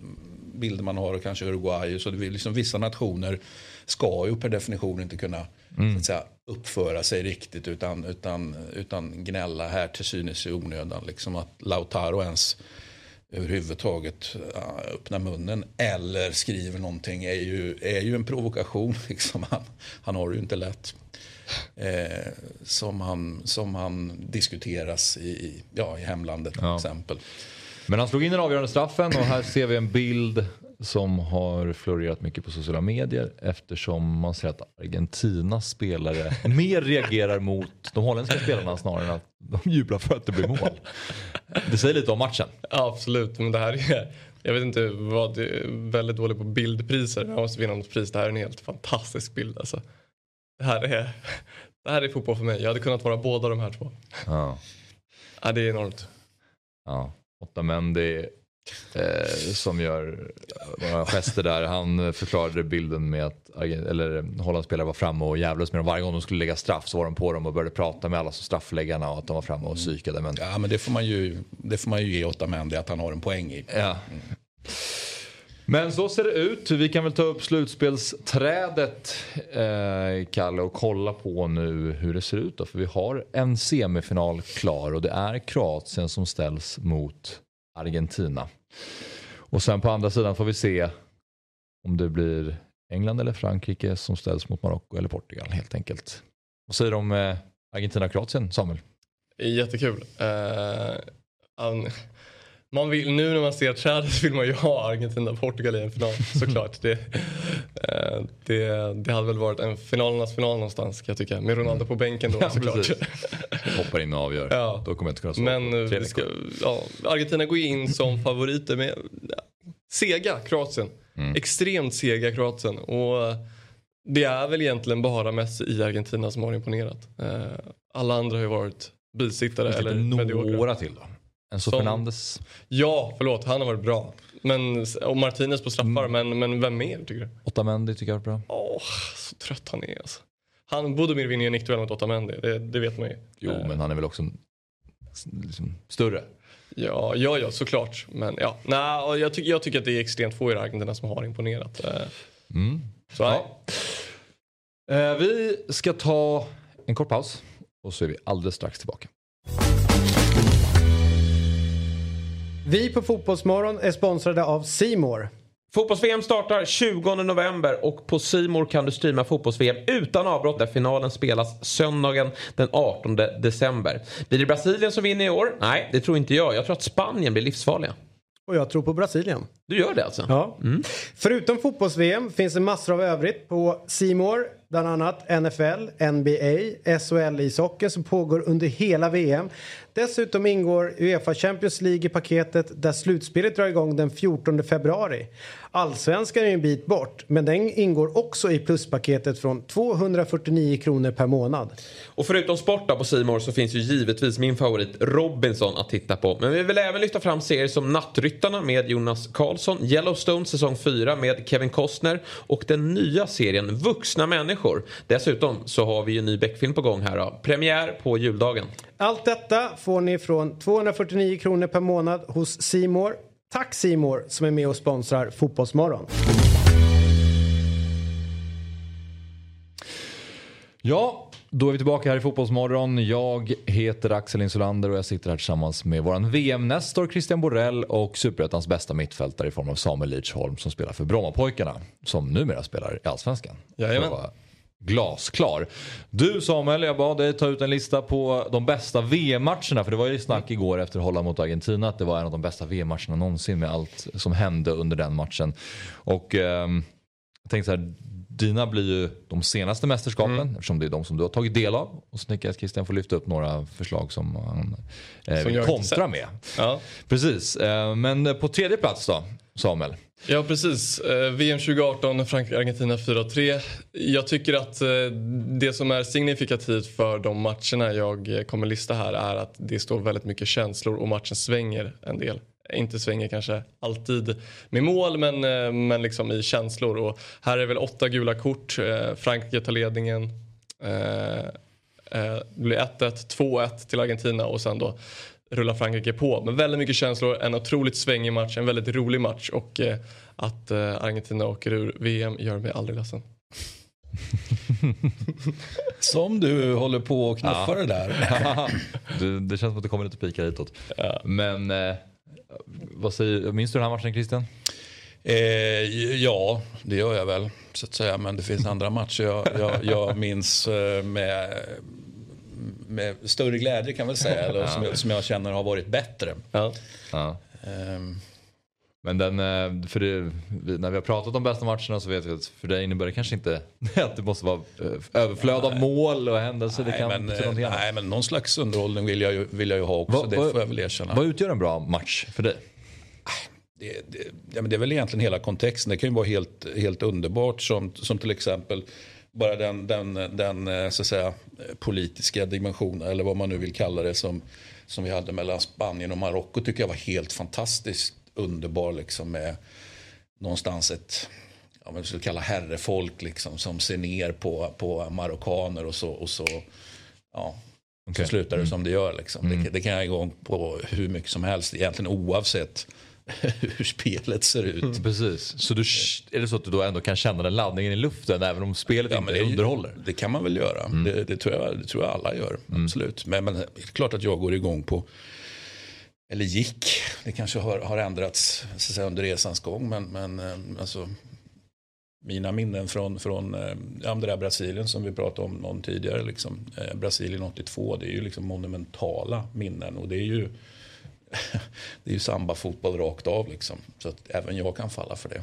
Speaker 4: bilder man har och kanske Uruguay. Så det är liksom, vissa nationer ska ju per definition inte kunna mm. säga, uppföra sig riktigt utan, utan, utan gnälla här till synes i onödan. Liksom att Lautaro ens överhuvudtaget uh, öppnar munnen eller skriver någonting är ju, är ju en provokation. Liksom. Han, han har det ju inte lätt. Eh, som, han, som han diskuteras i, ja, i hemlandet till exempel.
Speaker 2: Men han slog in den avgörande straffen och här ser vi en bild som har florerat mycket på sociala medier eftersom man ser att Argentinas spelare mer reagerar mot de holländska spelarna snarare än att de jublar för att det blir mål. Det säger lite om matchen.
Speaker 3: Ja, absolut, men det här är jag vet inte vad det är väldigt dålig på bildpriser. Jag måste vinna något pris. Det här är en helt fantastisk bild alltså. Det här är, det här är fotboll för mig. Jag hade kunnat vara båda de här två. Ja. ja det är enormt.
Speaker 2: Ja. Otamendi eh, som gör några gester där. Han förklarade bilden med att eller, Hollands var framme och jävlades med dem. Varje gång de skulle lägga straff så var de på dem och började prata med alla som straffläggarna och att de var framme och psykade. Men...
Speaker 4: Ja men det får man ju, det får man ju ge Otamendi att han har en poäng i.
Speaker 2: Ja. Mm. Men så ser det ut. Vi kan väl ta upp slutspelsträdet, eh, Kalle, och kolla på nu hur det ser ut. Då. För vi har en semifinal klar och det är Kroatien som ställs mot Argentina. Och sen på andra sidan får vi se om det blir England eller Frankrike som ställs mot Marocko eller Portugal helt enkelt. Vad säger du om eh, Argentina-Kroatien, Samuel?
Speaker 3: Jättekul. Uh, man vill, nu när man ser trädet vill man ju ha Argentina Portugal i en final såklart. det, eh, det, det hade väl varit en finalernas final någonstans kan jag tycka. Med Ronaldo på bänken då ja, såklart.
Speaker 2: Hoppar in och avgör. Ja. Då kommer jag inte kunna
Speaker 3: svara Men eh, ska, ja, Argentina går in som favoriter med sega Kroatien. Mm. Extremt sega Kroatien. Och det är väl egentligen bara Messi i Argentina som har imponerat. Eh, alla andra har ju varit bisittare eller
Speaker 2: Några till då? Enzo som, Fernandes?
Speaker 3: Ja, förlåt. Han har varit bra. Men, och Martinez på straffar, mm. men, men vem mer tycker du?
Speaker 2: Otamendi tycker jag är bra.
Speaker 3: Åh, så trött han är alltså. Han, Budimir vinner ju en nickduell mot Otamendi, det, det vet man ju.
Speaker 2: Jo, uh. men han är väl också liksom, större?
Speaker 3: Ja, ja, ja, såklart. Men ja, nej, jag, ty jag tycker att det är extremt få i Argentina som har imponerat. Uh. Mm. Så, ja.
Speaker 2: Uh, vi ska ta en kort paus och så är vi alldeles strax tillbaka.
Speaker 5: Vi på Fotbollsmorgon är sponsrade av Simor.
Speaker 6: Fotbolls-VM startar 20 november och på Simor kan du streama fotbolls-VM utan avbrott där finalen spelas söndagen den 18 december. Blir det Brasilien som vinner i år? Nej, det tror inte jag. Jag tror att Spanien blir livsfarliga.
Speaker 5: Och jag tror på Brasilien.
Speaker 6: Du gör det alltså?
Speaker 5: Ja. Mm. Förutom fotbolls-VM finns det massor av övrigt på Simor bland annat NFL, NBA, SHL-ishockeyn som pågår under hela VM. Dessutom ingår Uefa Champions League i paketet där slutspelet drar igång den 14 februari. Allsvenskan är en bit bort men den ingår också i pluspaketet från 249 kronor per månad.
Speaker 6: Och förutom sport på Simor så finns ju givetvis min favorit Robinson att titta på. Men vi vill även lyfta fram serier som Nattryttarna med Jonas Karlsson, Yellowstone säsong 4 med Kevin Costner och den nya serien Vuxna människor. Dessutom så har vi ju en ny Beck-film på gång här då. Premiär på juldagen.
Speaker 5: Allt detta får ni från 249 kronor per månad hos Simor. Tack Simor som är med och sponsrar Fotbollsmorgon.
Speaker 2: Ja, då är vi tillbaka här i Fotbollsmorgon. Jag heter Axel Insulander och jag sitter här tillsammans med våran VM-nestor Christian Borell och Superettans bästa mittfältare i form av Samuel Lidsholm som spelar för Brommapojkarna som numera spelar i Allsvenskan.
Speaker 3: Jajamän
Speaker 2: glasklar. Du Samuel, jag bad dig ta ut en lista på de bästa VM-matcherna. För det var ju snack igår efter Holland mot Argentina att det var en av de bästa VM-matcherna någonsin med allt som hände under den matchen. Och eh, jag tänkte så här, dina blir ju de senaste mästerskapen mm. eftersom det är de som du har tagit del av. Och så tänker jag att Christian får lyfta upp några förslag som han eh, vill kontra med. Ja. Precis, eh, men på tredje plats då Samuel?
Speaker 3: Ja precis. Eh, VM 2018, Frankrike-Argentina 4-3. Jag tycker att eh, det som är signifikativt för de matcherna jag eh, kommer lista här är att det står väldigt mycket känslor och matchen svänger en del. Inte svänger kanske alltid med mål men, men liksom i känslor. Och här är väl åtta gula kort. Frankrike tar ledningen. Det blir 1-1, 2-1 till Argentina och sen då rullar Frankrike på. Men väldigt mycket känslor, en otroligt svängig match, en väldigt rolig match och eh, att eh, Argentina åker ur VM gör mig aldrig ledsen.
Speaker 4: Som du håller på och knuffar det där.
Speaker 2: det, det känns som att det kommer lite pika hitåt. Men eh, vad säger, minns du den här matchen Christian?
Speaker 4: Eh, ja, det gör jag väl. Så att säga. Men det finns andra matcher jag, jag, jag minns eh, med, med större glädje kan väl säga. Eller som, jag, som jag känner har varit bättre.
Speaker 3: Ja.
Speaker 2: Ja.
Speaker 4: Ehm,
Speaker 2: Men den, eh, för det, vi- när vi har pratat om bästa matcherna så vet vi att för dig innebär det kanske inte att det måste vara eh, överflöd av mål och händelser. Det
Speaker 4: nej,
Speaker 2: kan
Speaker 4: men, eh,
Speaker 2: annat.
Speaker 4: nej, men någon slags underhållning vill jag ju, vill jag ju ha också.
Speaker 2: Vad-
Speaker 4: det får jag väl erkänna.
Speaker 2: Vad utgör en bra match för dig?
Speaker 4: Det, det, ja, men det är väl egentligen hela kontexten. Det kan ju vara helt, helt underbart som, som till exempel bara den, den, den eh, så att säga, politiska dimensionen eller vad man nu vill kalla det som, som vi hade mellan Spanien och Marocko tycker jag var helt fantastiskt underbar liksom med någonstans ett ja, vi skulle kalla herrefolk liksom, som ser ner på, på marockaner och så, och så ja,
Speaker 2: Okej.
Speaker 4: så slutar det som det gör. Liksom. Det, det kan jag igång på hur mycket som helst egentligen oavsett hur spelet ser ut.
Speaker 2: Precis. Så du, är det så att du då ändå kan känna den laddningen i luften även om spelet
Speaker 4: Ja,
Speaker 2: inte
Speaker 4: det,
Speaker 2: underhåller?
Speaker 4: det kan man väl göra. Det, det, tror jag, det tror jag alla gör. Absolut. Men, men det är klart att jag går igång på eller gick. Det kanske har, har ändrats så att säga, under resans gång. Men, men eh, alltså, mina minnen från, från eh, ja, det där Brasilien som vi pratade om, om tidigare. Liksom, eh, Brasilien 82. Det är ju liksom monumentala minnen. Och det är ju det är ju samba-fotboll rakt av. Liksom. Så att även jag kan falla för det.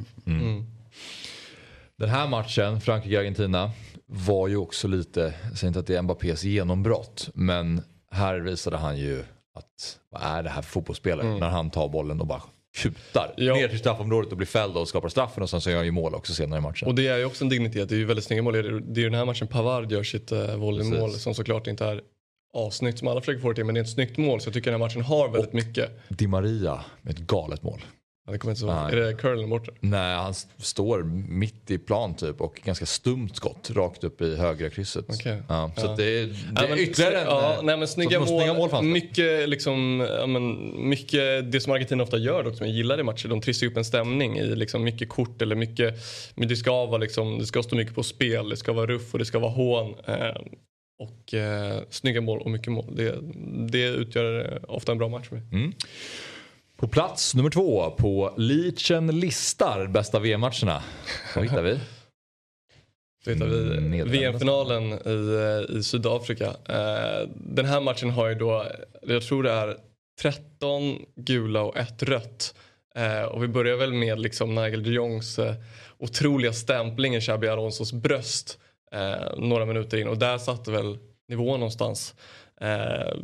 Speaker 2: Den här matchen, Frankrike-Argentina, var ju också lite, jag säger inte att det är Mbappés genombrott, men här visade han ju att vad är det här för fotbollsspelare när han tar bollen och bara kutar
Speaker 3: Ja.
Speaker 2: ner till straffområdet och blir fälld och skapar straffen och sen så gör han ju mål också senare i matchen.
Speaker 3: Och det är ju också en dignitet, det är ju väldigt snygga mål. Det är det är ju den här matchen Pavard gör sitt uh, volleymål
Speaker 2: Precis.
Speaker 3: som såklart inte är avsnyggt som alla försöker få det till men det är ett snyggt mål så jag tycker den här matchen har väldigt mycket.
Speaker 2: Di Maria med ett galet mål.
Speaker 3: Ja, det kommer inte så.
Speaker 2: Nej.
Speaker 3: Är det curlen borta?
Speaker 2: Nej, han står mitt i plan typ och ganska stumt skott rakt upp i högra krysset.
Speaker 3: Okej.
Speaker 2: Ja, så
Speaker 3: Ja.
Speaker 2: det är, det
Speaker 3: Ja,
Speaker 2: är
Speaker 3: men,
Speaker 2: ytterligare en...
Speaker 3: ja,
Speaker 2: eh,
Speaker 3: nej, men snygga, mål,
Speaker 2: snygga mål
Speaker 3: mycket, liksom, men, mycket det som Argentina ofta gör dock, som jag gillar i matcher. De trissar upp en stämning i liksom, mycket kort eller mycket, men det ska, vara, liksom, det ska stå mycket på spel, det ska vara ruff och det ska vara hån. Eh, och eh, snygga mål och mycket mål. Det, det utgör eh, ofta en bra match för mig.
Speaker 2: Mm. På plats nummer två på Leachen listar bästa VM-matcherna. Vad hittar vi?
Speaker 3: Så hittar vi
Speaker 2: Mm.
Speaker 3: VM-finalen i, eh, i Sydafrika. Eh, den här matchen har ju då, jag tror det är 13 gula och ett rött. Eh, och vi börjar väl med liksom Nigel de Jongs eh, otroliga stämpling i Xabi Alonsos bröst eh, några minuter in och där satte väl nivån någonstans. Eh,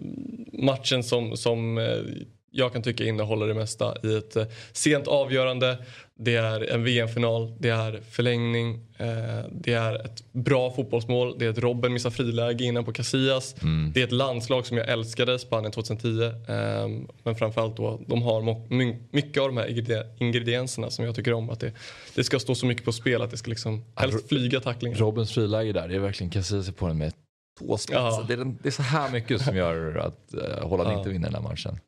Speaker 3: matchen som, som eh, jag kan tycka innehåller det mesta i ett eh, sent avgörande. Det är en VM-final, det är förlängning, eh, det är ett bra fotbollsmål, det är ett Robben missar friläge innan på Casillas. Det är ett landslag som jag älskade, Spanien 2010. Eh, men framförallt då, de har mycket av de här ingredi- ingredienserna som jag tycker om. Att det, det ska stå så mycket på spel att det ska liksom helst flyga tacklingar.
Speaker 2: Robbins friläge där, det är verkligen sig på den med tåspets.
Speaker 3: Ja.
Speaker 2: Det, är den, det är så här mycket som gör att uh, Holland
Speaker 3: Ja.
Speaker 2: inte vinner den här matchen.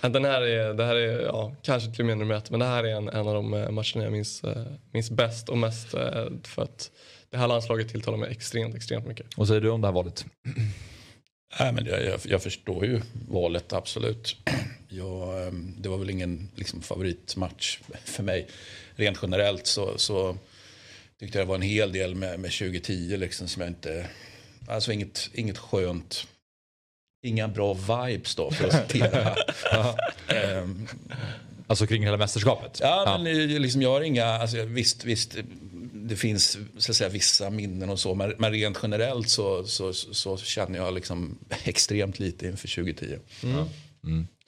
Speaker 3: Den här är, det här är ja, kanske till och med nummer ett, men det här är en, en av de eh, matcherna jag minns, eh, minns bäst och mest eh, för att det här landslaget tilltalar mig extremt, extremt mycket.
Speaker 2: Vad säger du om det här valet?
Speaker 4: Nej, men jag, jag, jag förstår ju valet, absolut. Jag, ehm, det var väl ingen liksom, favoritmatch för mig. Rent generellt så, så tyckte jag det var en hel del med, med 2010 liksom, som jag inte... Alltså inget, inget skönt... Inga bra vibes då, för att citera. Ehm,
Speaker 2: Alltså kring hela mästerskapet?
Speaker 4: Ja, men eh, liksom, jag har inga, alltså, visst, visst, det finns så att säga, vissa minnen och så, men, men rent generellt så, så, så känner jag liksom extremt lite inför 2010.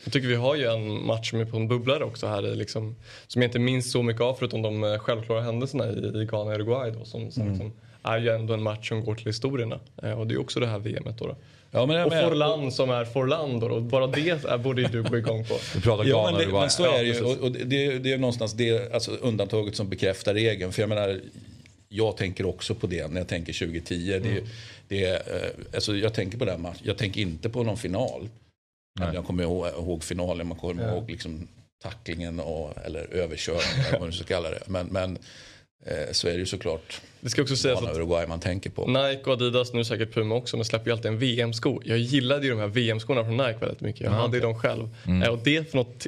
Speaker 3: Jag tycker vi har ju en match som är på en bubblare också här liksom, som jag inte minns så mycket av förutom de eh, självklara händelserna i, i Ghana och Uruguay då, som, som liksom, är ju ändå en match som går till historierna. Eh, och det är också det här VMet då. då.
Speaker 4: Ja, men,
Speaker 3: Och
Speaker 4: men-
Speaker 3: Forlan som är Forlan då, och bara det är, borde ju du gå igång på.
Speaker 2: Vi pratar
Speaker 4: Ja, men, det, men så är det ju. Och, och det, det är någonstans det, alltså, undantaget som bekräftar regeln. För jag menar, jag tänker också på det när jag tänker 2010. Det, det, är, eh, alltså, jag tänker på den matchen. Jag tänker inte på någon final. Nej. Jag kommer ihåg, ihåg finalen, man kommer ja. ihåg liksom tacklingen och, eller överkörningen eller vad man ska kalla det. Men, men så är det ju såklart.
Speaker 3: Det ska också sägas
Speaker 4: att Uruguay man tänker på.
Speaker 3: Nike och Adidas, nu säkert Puma också, men släpper ju alltid en VM-sko. Jag gillade ju de här VM-skorna från Nike väldigt mycket. Jag mm, hade ju dem själv. Mm. Och det för något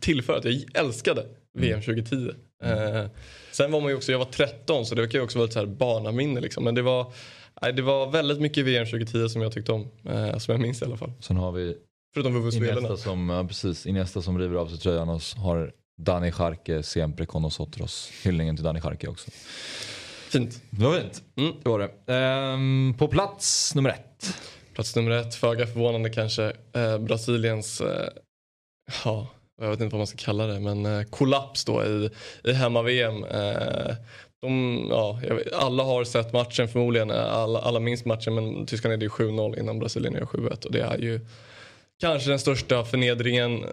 Speaker 3: tillför att jag älskade VM 2010. Mm. Eh, sen var man ju också, jag var 13 så det kan ju också vara ett så här barnaminne liksom. Men det var, det var väldigt mycket VM 2010 som jag tyckte om. Eh, som jag minns i alla fall.
Speaker 2: Sen har vi
Speaker 3: Förutom
Speaker 2: Iniesta som, ja, precis, Iniesta som river av sig tröjan och har Dani Charke, siempre con nosotros. Hyllningen till Dani Charke också.
Speaker 3: Fint.
Speaker 2: Det var fint. Mm. Det var det. Ehm, på plats nummer ett.
Speaker 3: Plats nummer ett, föga förvånande kanske, eh, Brasiliens, eh, ja, jag vet inte vad man ska kalla det, men eh, kollaps då i, i hemma-VM. Eh, de, ja, alla har sett matchen förmodligen, alla, alla minns matchen men Tyskland är det 7-0 innan Brasilien gör 7-1 och det är ju kanske den största förnedringen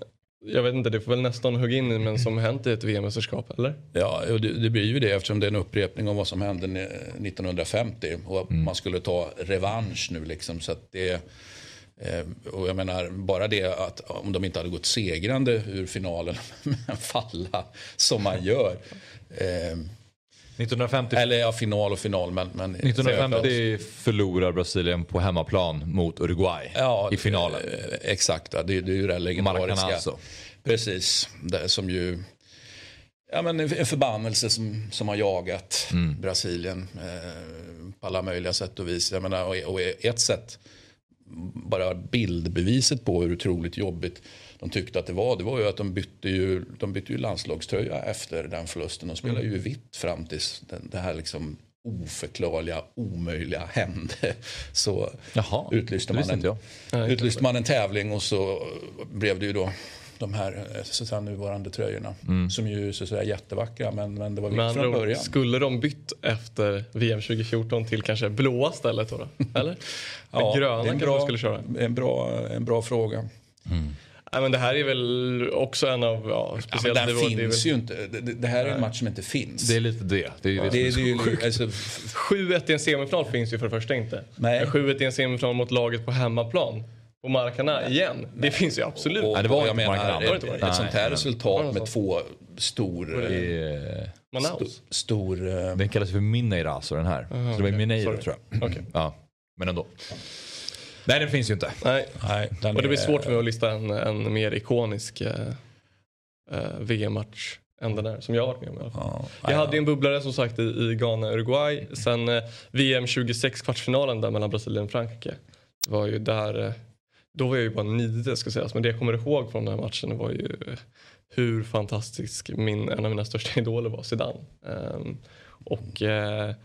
Speaker 3: jag vet inte, det får väl nästan hugga in i men som hänt i ett VM-mästerskap, eller?
Speaker 4: Ja, det, det, blir ju det eftersom det är en upprepning av vad som hände 1950 och mm. man skulle ta revansch nu liksom. Så det, eh, och jag menar, bara det att om de inte hade gått segrande ur finalen, men falla som man gör. Eh,
Speaker 2: 1950,
Speaker 4: Eller ja, final och final. Men, men
Speaker 2: 1950 förlorar Brasilien på hemmaplan mot Uruguay ja, i finalen.
Speaker 4: Eh, exakt, det, det är ju det legendariska. Alltså. Precis, det som ju... Ja, men en förbannelse som, som har jagat mm. Brasilien eh, på alla möjliga sätt och vis. Jag menar, och, och ett sätt, bara bildbeviset på hur otroligt jobbigt de tyckte att det var, det var ju att de bytte ju, de bytte ju landslagströja efter den förlusten. De spelade mm. ju vitt fram tills den, det här liksom oförklarliga, omöjliga hände. Så Jaha, utlyste, man en, utlyste man en tävling och så blev det ju då de här så säga, nuvarande tröjorna. Mm. Som ju så säga, jättevackra men, men det var vitt från början.
Speaker 3: Skulle de bytt efter VM 2014 till kanske blåa stället då? då? Eller? ja, gröna kanske de skulle köra?
Speaker 4: En bra, en bra fråga. Mm.
Speaker 3: Ja, men det här är väl också en av, ja, speciellt
Speaker 4: ja, men den finns väl... ju inte. Det, det, här är en match som inte finns.
Speaker 2: Det är lite det. Det är,
Speaker 3: ja.
Speaker 2: det,
Speaker 3: det, det är ju, alltså... 7-1 i en semifinal finns ju för det första inte. Nej. 7-1 i en semifinal mot laget på hemmaplan. På Maracana igen. Nej. Det finns ju absolut.
Speaker 4: Och, Nej, det var jag menar, ett, ett, ett sånt här resultat med två stor...
Speaker 3: Eh, Manaus?
Speaker 4: Stor...
Speaker 2: Uh... Den kallas för Mineirazo den här. Uh -huh, så det var Mineiro tror jag.
Speaker 3: Okay.
Speaker 2: Ja, men ändå. Nej, den finns ju inte.
Speaker 3: Nej. Nej och det blir svårt för mig att lista en, en mer ikonisk eh, eh, VM-match än den där som jag har varit med om i alla fall. Ja, jag hade en bubblare som sagt i, i Ghana-Uruguay. Sen eh, VM 26 kvartsfinalen där mellan Brasilien och Frankrike. Det var ju där, eh, då var jag ju bara nio ska sägas. Men det jag kommer ihåg från den här matchen var ju hur fantastisk min, en av mina största idoler var, Zidane. Um, och eh,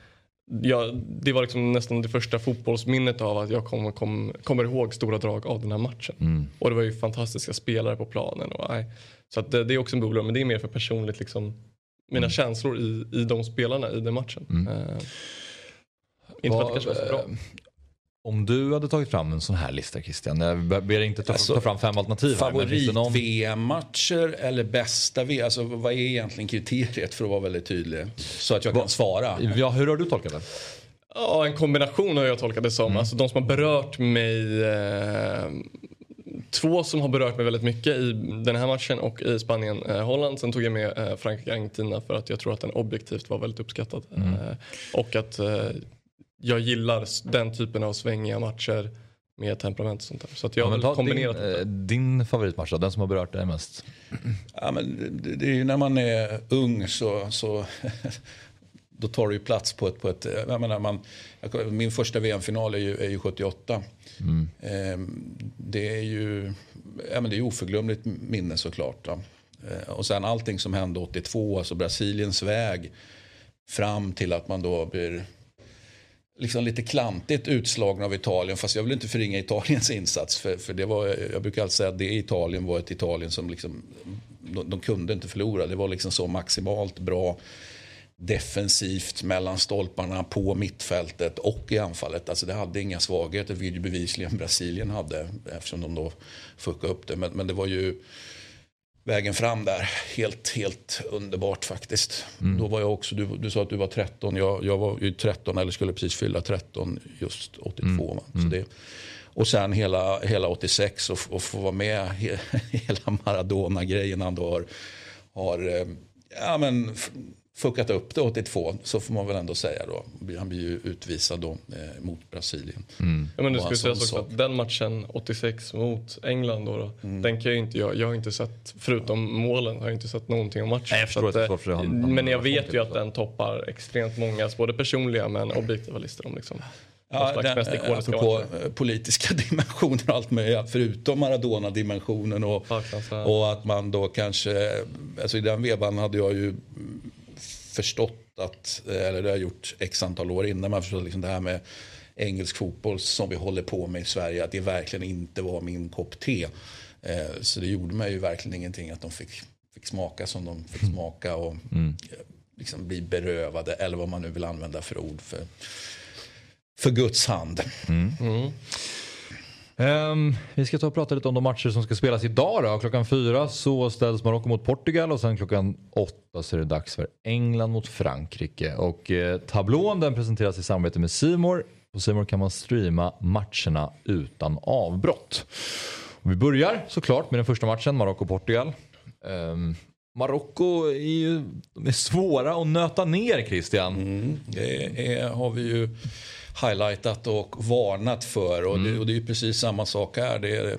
Speaker 3: ja, det var liksom nästan det första fotbollsminnet av att jag kom, kom, kommer ihåg stora drag av den här matchen. Mm. Och det var ju fantastiska spelare på planen. Och, nej. Så att det, det är också en bubbla men det är mer för personligt liksom, mina mm. känslor i, i de spelarna i den matchen. Mm. Uh, inte för att det kanske var så bra.
Speaker 2: Om du hade tagit fram en sån här lista Christian, jag ber inte ta, alltså, ta fram fem alternativ.
Speaker 4: Favorit-VM-matcher eller bästa VM? Alltså, vad är egentligen kriteriet för att vara väldigt tydlig? Så att jag kan Va, svara.
Speaker 2: Ja, hur har du tolkat det?
Speaker 3: Ja, en kombination har jag tolkat det som. Mm. Alltså, de som har berört mig eh, två som har berört mig väldigt mycket i den här matchen och i Spanien-Holland. Eh, Sen tog jag med eh, Frankrike-Argentina för att jag tror att den objektivt var väldigt uppskattad. Mm. Eh, och att eh, jag gillar den typen av svängiga matcher med temperament och sånt där. Så att jag
Speaker 2: ja, har kombinerat din, eh, din favoritmatch då, den som har berört dig mest?
Speaker 4: Ja, men det, det är ju när man är ung så, så då tar det ju plats på ett... På ett jag menar, man, min första VM-final är ju, är ju 78. Mm. Ehm, det är ju ja, men det är oförglömligt minne såklart. Då. Ehm, och sen allting som hände 82, alltså Brasiliens väg fram till att man då blir liksom lite klantigt utslagna av Italien. Fast jag vill inte förringa Italiens insats. För, för det var, jag brukar alltid säga att det Italien var ett Italien som liksom, de, de kunde inte förlora. Det var liksom så maximalt bra defensivt mellan stolparna på mittfältet och i anfallet. Alltså det hade inga svagheter, vilket bevisligen Brasilien hade eftersom de då fuckade upp det. Men, men det var ju vägen fram där. Helt, helt underbart faktiskt. Mm. Då var jag också, du, du sa att du var 13. Jag, jag var ju 13 eller skulle precis fylla 13 just 82. Mm. Så det, Och sen hela, hela 86 och, och få vara med he, hela Maradona-grejen han då har, har eh, ja, men, fuckat upp det 82, så får man väl ändå säga då. Han blir ju utvisad då eh, mot Brasilien.
Speaker 3: Mm. Ja, men det skulle
Speaker 4: sägas
Speaker 3: också att den matchen 86 mot England då, då mm. den kan jag inte, jag, jag har inte sett, förutom målen, har jag inte sett någonting om matchen. Nej,
Speaker 2: jag att, att, han, han,
Speaker 3: men jag vet ju att den toppar extremt många, både personliga men objektiva listor om liksom.
Speaker 4: Ja, den, apropå matcher. politiska dimensioner och allt möjligt. Förutom Maradona-dimensionen och, och att man då kanske, alltså i den vevan hade jag ju förstått att, eller det har jag gjort x antal år innan, man förstått liksom det här med engelsk fotboll som vi håller på med i Sverige, att det verkligen inte var min kopp te. Eh, så det gjorde mig ju verkligen ingenting att de fick, fick smaka som de fick mm. smaka och mm. liksom bli berövade, eller vad man nu vill använda för ord för, för Guds hand. Mm. Mm.
Speaker 2: Um, vi ska ta och prata lite om de matcher som ska spelas idag. Då. Klockan fyra så ställs Marocko mot Portugal och sen klockan åtta så är det dags för England mot Frankrike. Och eh, tablån den presenteras i samarbete med Simor. På Simor kan man streama matcherna utan avbrott. Och vi börjar såklart med den första matchen, Marocko-Portugal. Um, Marocko är ju De är svåra att nöta ner Christian.
Speaker 4: Mm, det är, har vi ju highlightat och varnat för. Och, mm. det, och det, är precis samma sak här. Det är,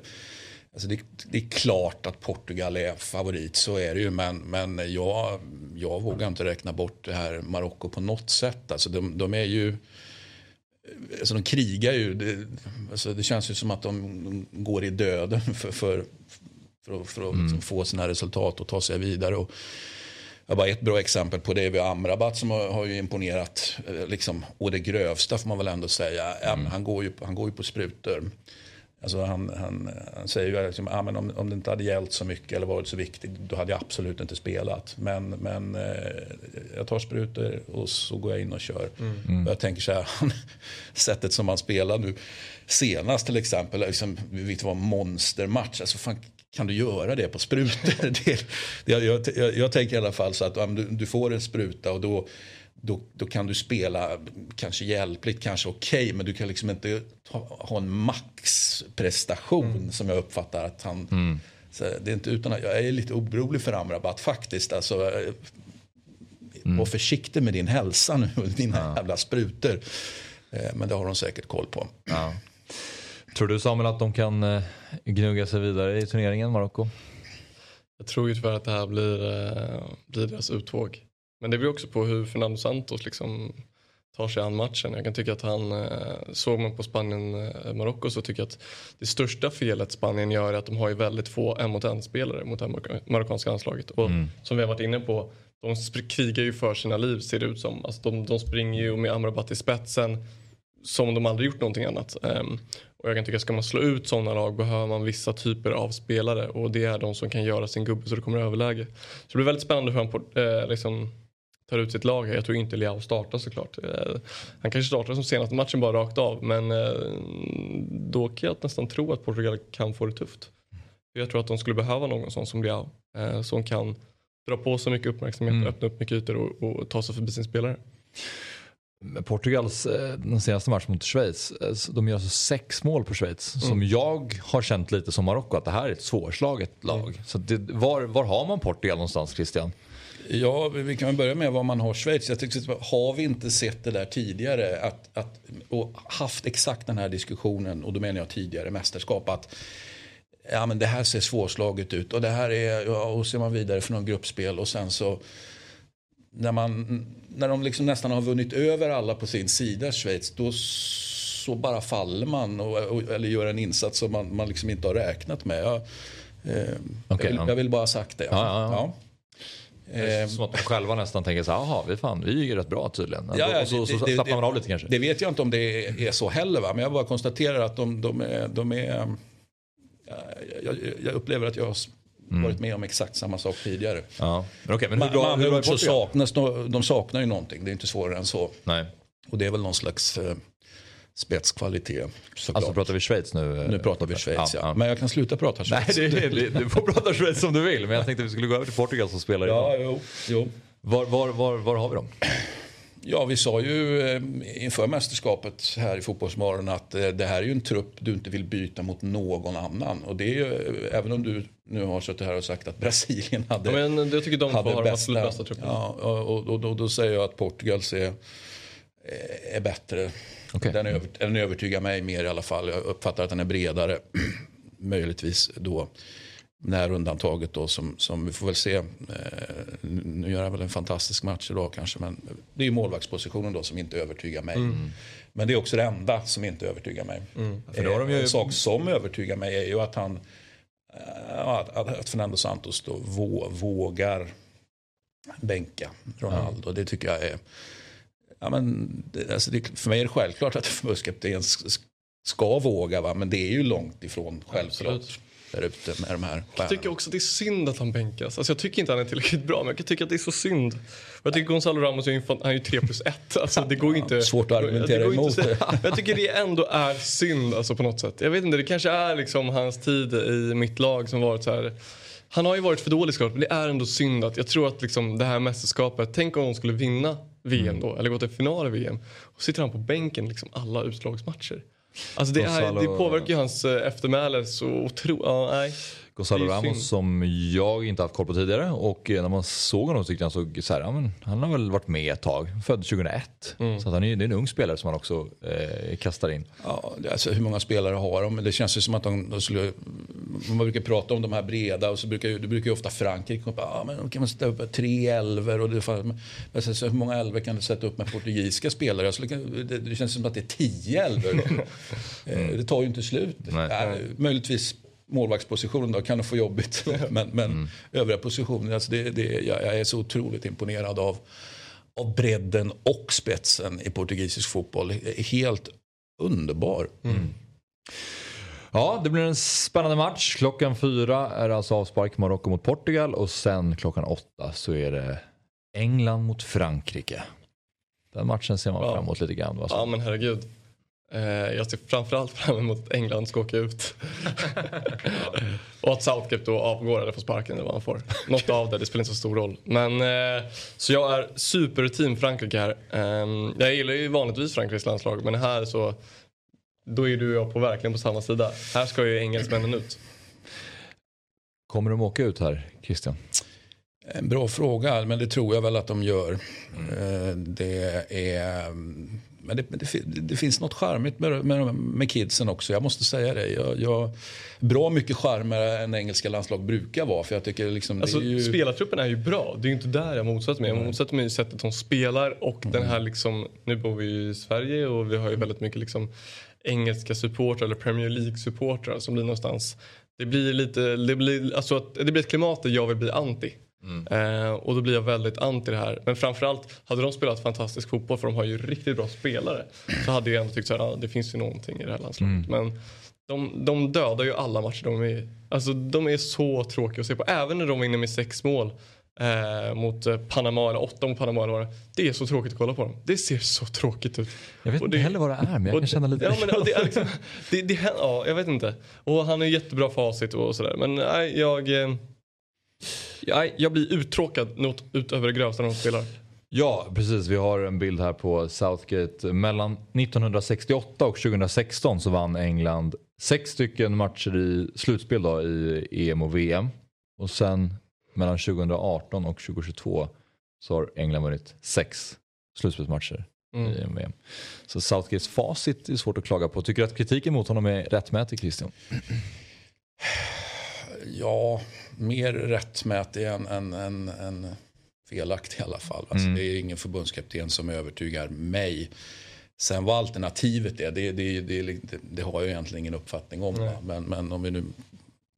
Speaker 4: alltså det, det, är klart att Portugal är favorit, så är det ju. Men, men jag, jag vågar inte räkna bort det här Marocko på något sätt. Alltså de, de är ju... Alltså de krigar ju. Det, alltså det känns ju som att de, går i döden för, för, för att, för att mm. liksom få sina resultat och ta sig vidare. Och, bara ett bra exempel på det är Amrabat som har, har ju imponerat eh, liksom, och det grövsta får man väl ändå säga. Mm. Han, går ju, han går ju på sprutor. Alltså han, han, han säger ju liksom, ah, men om, om det inte hade gällt så mycket eller varit så viktigt då hade jag absolut inte spelat. Men, men eh, jag tar sprutor och så går jag in och kör. Mm. mm. Och jag tänker så här, sättet som han spelar nu senast till exempel, liksom, vilket var en monstermatch. Alltså, fan, kan du göra det på sprutor? det, jag, jag, jag, tänker i alla fall så att um, du, du, får en spruta och då, då, då kan du spela kanske hjälpligt, kanske okej, okay, men du kan liksom inte ha, ha en maxprestation mm. som jag uppfattar att han... Mm. det är inte utan att jag är lite orolig för Amrabat faktiskt. Alltså, mm. Var försiktig med din hälsa nu dina ja. jävla sprutor. Eh, men det har de säkert koll på.
Speaker 2: Ja. Tror du Samuel att de kan eh, gnugga sig vidare i turneringen, Marocko?
Speaker 3: Jag tror ju tyvärr att det här blir, eh, blir deras uttåg. Men det beror också på hur Fernando Santos liksom tar sig an matchen. Jag kan tycka att han, eh, såg man på Spanien-Marocko så tycker jag att det största felet Spanien gör är att de har ju väldigt få en mot en spelare mot det marockanska landslaget. Och mm. som vi har varit inne på, de krigar ju för sina liv ser det ut som. Alltså de, de springer ju med Amrabat i spetsen som de aldrig gjort någonting annat. Um, och jag kan tycka ska man slå ut sådana lag behöver man vissa typer av spelare och det är de som kan göra sin gubbe så det kommer överläge. Så det blir väldigt spännande hur han eh, liksom, tar ut sitt lag här. Jag tror inte Leao startar såklart. Eh, han kanske startar som senaste matchen bara rakt av men eh, då kan jag nästan tro att Portugal kan få det tufft. Jag tror att de skulle behöva någon sån som Leao eh, som kan dra på sig mycket uppmärksamhet, mm. öppna upp mycket ytor och, och ta sig förbi sin spelare.
Speaker 2: Portugals eh, den senaste matchen mot Schweiz, eh, de gör alltså sex mål på Schweiz. Mm. Som jag har känt lite som Marocko, att det här är ett svårslaget lag. Mm. Så det, var, var har man Portugal någonstans Christian?
Speaker 4: Ja, vi kan börja med var man har Schweiz. Jag tycker, har vi inte sett det där tidigare att, att, och haft exakt den här diskussionen, och då menar jag tidigare mästerskap, att ja, men det här ser svårslaget ut och det här är, ja, och ser man vidare för någon gruppspel och sen så när, man, när de liksom nästan har vunnit över alla på sin sida, Schweiz, då så bara faller man och, och, eller gör en insats som man, man liksom inte har räknat med. Jag, eh, okay, jag, vill, jag vill bara ha sagt det.
Speaker 2: Ja, ja, ja. Det är som att de själva nästan tänker så här, jaha, vi, fan, vi är ju rätt bra tydligen. Ja, ja, och så, så slappnar man av lite kanske.
Speaker 4: Det vet jag inte om det är, så heller, va? men jag bara konstaterar att de, de är, de är jag, jag, upplever att jag mm. varit med om exakt samma sak tidigare.
Speaker 2: Ja. Men okay, men
Speaker 4: hur bra, hur bra så saknas, de saknar ju någonting, det är inte svårare än så.
Speaker 2: Nej.
Speaker 4: Och det är väl någon slags eh, spetskvalitet.
Speaker 2: Såklart. Alltså pratar vi Schweiz nu?
Speaker 4: Eh, nu pratar vi Schweiz ja. ja. Men jag kan sluta prata Schweiz.
Speaker 2: Nej, det, det, du får prata Schweiz som du vill. Men jag tänkte att vi skulle gå över till Portugal som spelar
Speaker 4: idag. Ja, jo, jo.
Speaker 2: Var, var, var, var har vi dem?
Speaker 4: Ja, vi sa ju eh, inför mästerskapet här i Fotbollsmorgon att eh, det här är ju en trupp du inte vill byta mot någon annan. Och det är ju, eh, även om du nu har suttit här och sagt att Brasilien hade
Speaker 3: Ja, men jag tycker de
Speaker 4: hade
Speaker 3: har de absolut bästa trupperna.
Speaker 4: Ja, och, och, då, då säger jag att Portugals är, är bättre.
Speaker 2: Okej.
Speaker 4: Den, över, den övertygar mig mer i alla fall. Jag uppfattar att den är bredare. Möjligtvis då när undantaget då som, som vi får väl se. Eh, nu gör han väl en fantastisk match idag kanske. Men det är ju målvaktspositionen då som inte övertygar mig. Men det är också det enda som inte övertygar mig.
Speaker 2: De ju-
Speaker 4: Eh, En sak som övertygar mig är ju att han eh, att, att, Fernando Santos då vå, vågar bänka Ronaldo. Det tycker jag är... Ja, men, det, alltså det, för mig är det självklart att en förbundskapten ska våga. Va? Men det är ju långt ifrån självklart.
Speaker 3: Absolut.
Speaker 4: Där ute med de här
Speaker 3: Jag tycker också att det är synd att han bänkas. Alltså jag tycker inte han är tillräckligt bra, men jag tycker att det är så synd. Och Jag tycker Gonzalo Ramos är han är ju 3 plus 1. Alltså det går inte...
Speaker 4: Svårt att argumentera
Speaker 3: det
Speaker 4: emot
Speaker 3: att säga- Jag tycker det ändå är synd alltså på något sätt. Jag vet inte, det kanske är liksom hans tid i mitt lag som varit så här... Han har ju varit för dålig såklart, men det är ändå synd att jag tror att liksom det här mästerskapet, tänk om de skulle vinna VM då, eller gå till final i VM. Och sitter han på bänken liksom alla utslagsmatcher. Alltså det, är, det påverkar ju hans eh, eftermäle så otroligt. Ja, nej.
Speaker 2: Gonzalo. Ramos som jag inte haft koll på tidigare och eh, när man såg honom så tyckte jag han såg så här, ja, men han har väl varit med ett tag, född 2001.
Speaker 3: Mm.
Speaker 2: Så att han är, det är en ung spelare som han också eh, kastar in.
Speaker 4: Ja, alltså, hur många spelare har de? Det känns ju som att de, de skulle... Man brukar prata om de här breda och så brukar ju, det brukar ju ofta Frankrike komma ja, men då kan man sätta upp tre elver och det, fan, men så, hur många elver kan du sätta upp med portugisiska spelare? Alltså, det, det, känns som att det är tio elver. Eh, Det tar ju inte slut.
Speaker 2: Nej.
Speaker 4: Ja, möjligtvis målvaktspositionen då kan de få jobbigt. Men, men övriga positioner, alltså det, det, jag, jag är så otroligt imponerad av, av bredden och spetsen i portugisisk fotboll. Det är Helt underbar.
Speaker 2: Ja, det blir en spännande match. Klockan fyra är det alltså avspark Marocko mot Portugal och sen klockan åtta så är det England mot Frankrike. Den matchen ser man
Speaker 3: Ja.
Speaker 2: fram emot lite grann.
Speaker 3: Ja men herregud. Eh, jag ser framförallt fram emot att England ska åka ut. och att Southgate då avgår eller får sparken eller vad han får. Något av det, det spelar inte så stor roll. Men, eh, så jag är super-team Frankrike här. Eh, jag gillar ju vanligtvis Frankrikes landslag men här så då är du och jag på verkligen på samma sida. Här ska ju engelsmännen ut.
Speaker 2: Kommer de åka ut här, Christian?
Speaker 4: En bra fråga, men det tror jag väl att de gör. Eh, Det är... Men det, det, det finns något charmigt med, med, med kidsen också. Jag måste säga det. Jag, jag, bra mycket charmigare än engelska landslag brukar vara. För jag tycker liksom,
Speaker 3: Alltså,
Speaker 4: är ju...
Speaker 3: Spelartruppen är ju bra. Det är ju inte där jag motsätter mig. Jag motsätter mig sättet de spelar och den här liksom, nu bor vi ju i Sverige och vi har ju väldigt mycket liksom engelska supportrar eller Premier League-supportrar som blir någonstans, det blir lite, det blir, alltså det blir ett klimat där jag vill bli anti. Eh, och då blir jag väldigt anti det här. Men framförallt, hade de spelat fantastisk fotboll för de har ju riktigt bra spelare så hade jag ändå tyckt att ja, det finns ju någonting i det här landslaget. Men de, de dödar ju alla matcher de är. Alltså de är så tråkiga att se på. Även när de vinner med sex mål eh, mot eh, Panama eller åtta mot Panama eller det är. Är så tråkigt att kolla på dem. Det ser så tråkigt ut.
Speaker 2: Jag vet
Speaker 3: Och
Speaker 2: inte
Speaker 3: det-
Speaker 2: heller vad det är men jag
Speaker 3: och-
Speaker 2: kan känna lite
Speaker 3: Ja, men, det är liksom, det, det, ja, jag vet inte. Och han har jättebra facit och sådär. Men nej, jag... Nej, jag blir uttråkad något utöver det grövsta när de spelar.
Speaker 2: Ja, precis. Vi har en bild här på Southgate. Mellan 1968 och 2016 så vann England sex stycken matcher i slutspel då, i EM och VM. Och sen mellan 2018 och 2022 så har England vunnit sex slutspelsmatcher
Speaker 3: Mm.
Speaker 2: i EM och VM. Så Southgates facit är svårt att klaga på. Tycker du att kritiken mot honom är rättmätig, Christian?
Speaker 4: Ja, mer rättmätig än, än, än, än felaktig i alla fall. Alltså, Det är ingen förbundskapten som övertygar mig. Sen vad alternativet är, det, det, det, det, har jag egentligen ingen uppfattning om. Men, men om vi nu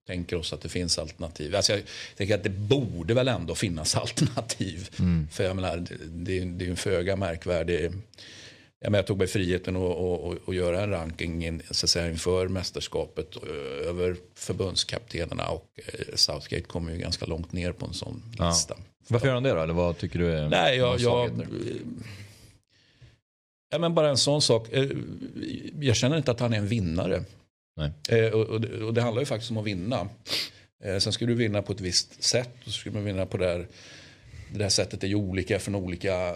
Speaker 4: tänker oss att det finns alternativ. Alltså jag tänker att det borde väl ändå finnas alternativ. För jag menar, det, det, är- det är en föga märkvärdig... Jag, menar, jag tog mig friheten att och, och göra en ranking in, så att säga, inför mästerskapet eh, över förbundskaptenerna och eh, Southgate kommer ju ganska långt ner på en sån
Speaker 2: Ja.
Speaker 4: lista.
Speaker 2: Varför gör han det då? Eller vad tycker du är
Speaker 4: Nej, jag, jag, ja, men bara en sån sak. Eh, Jag känner inte att han är en vinnare.
Speaker 2: Nej.
Speaker 4: Och, och, det, och det handlar ju faktiskt om att vinna. Sen ska du vinna på ett visst sätt. Och så ska man vinna på det här det här sättet är ju olika från olika,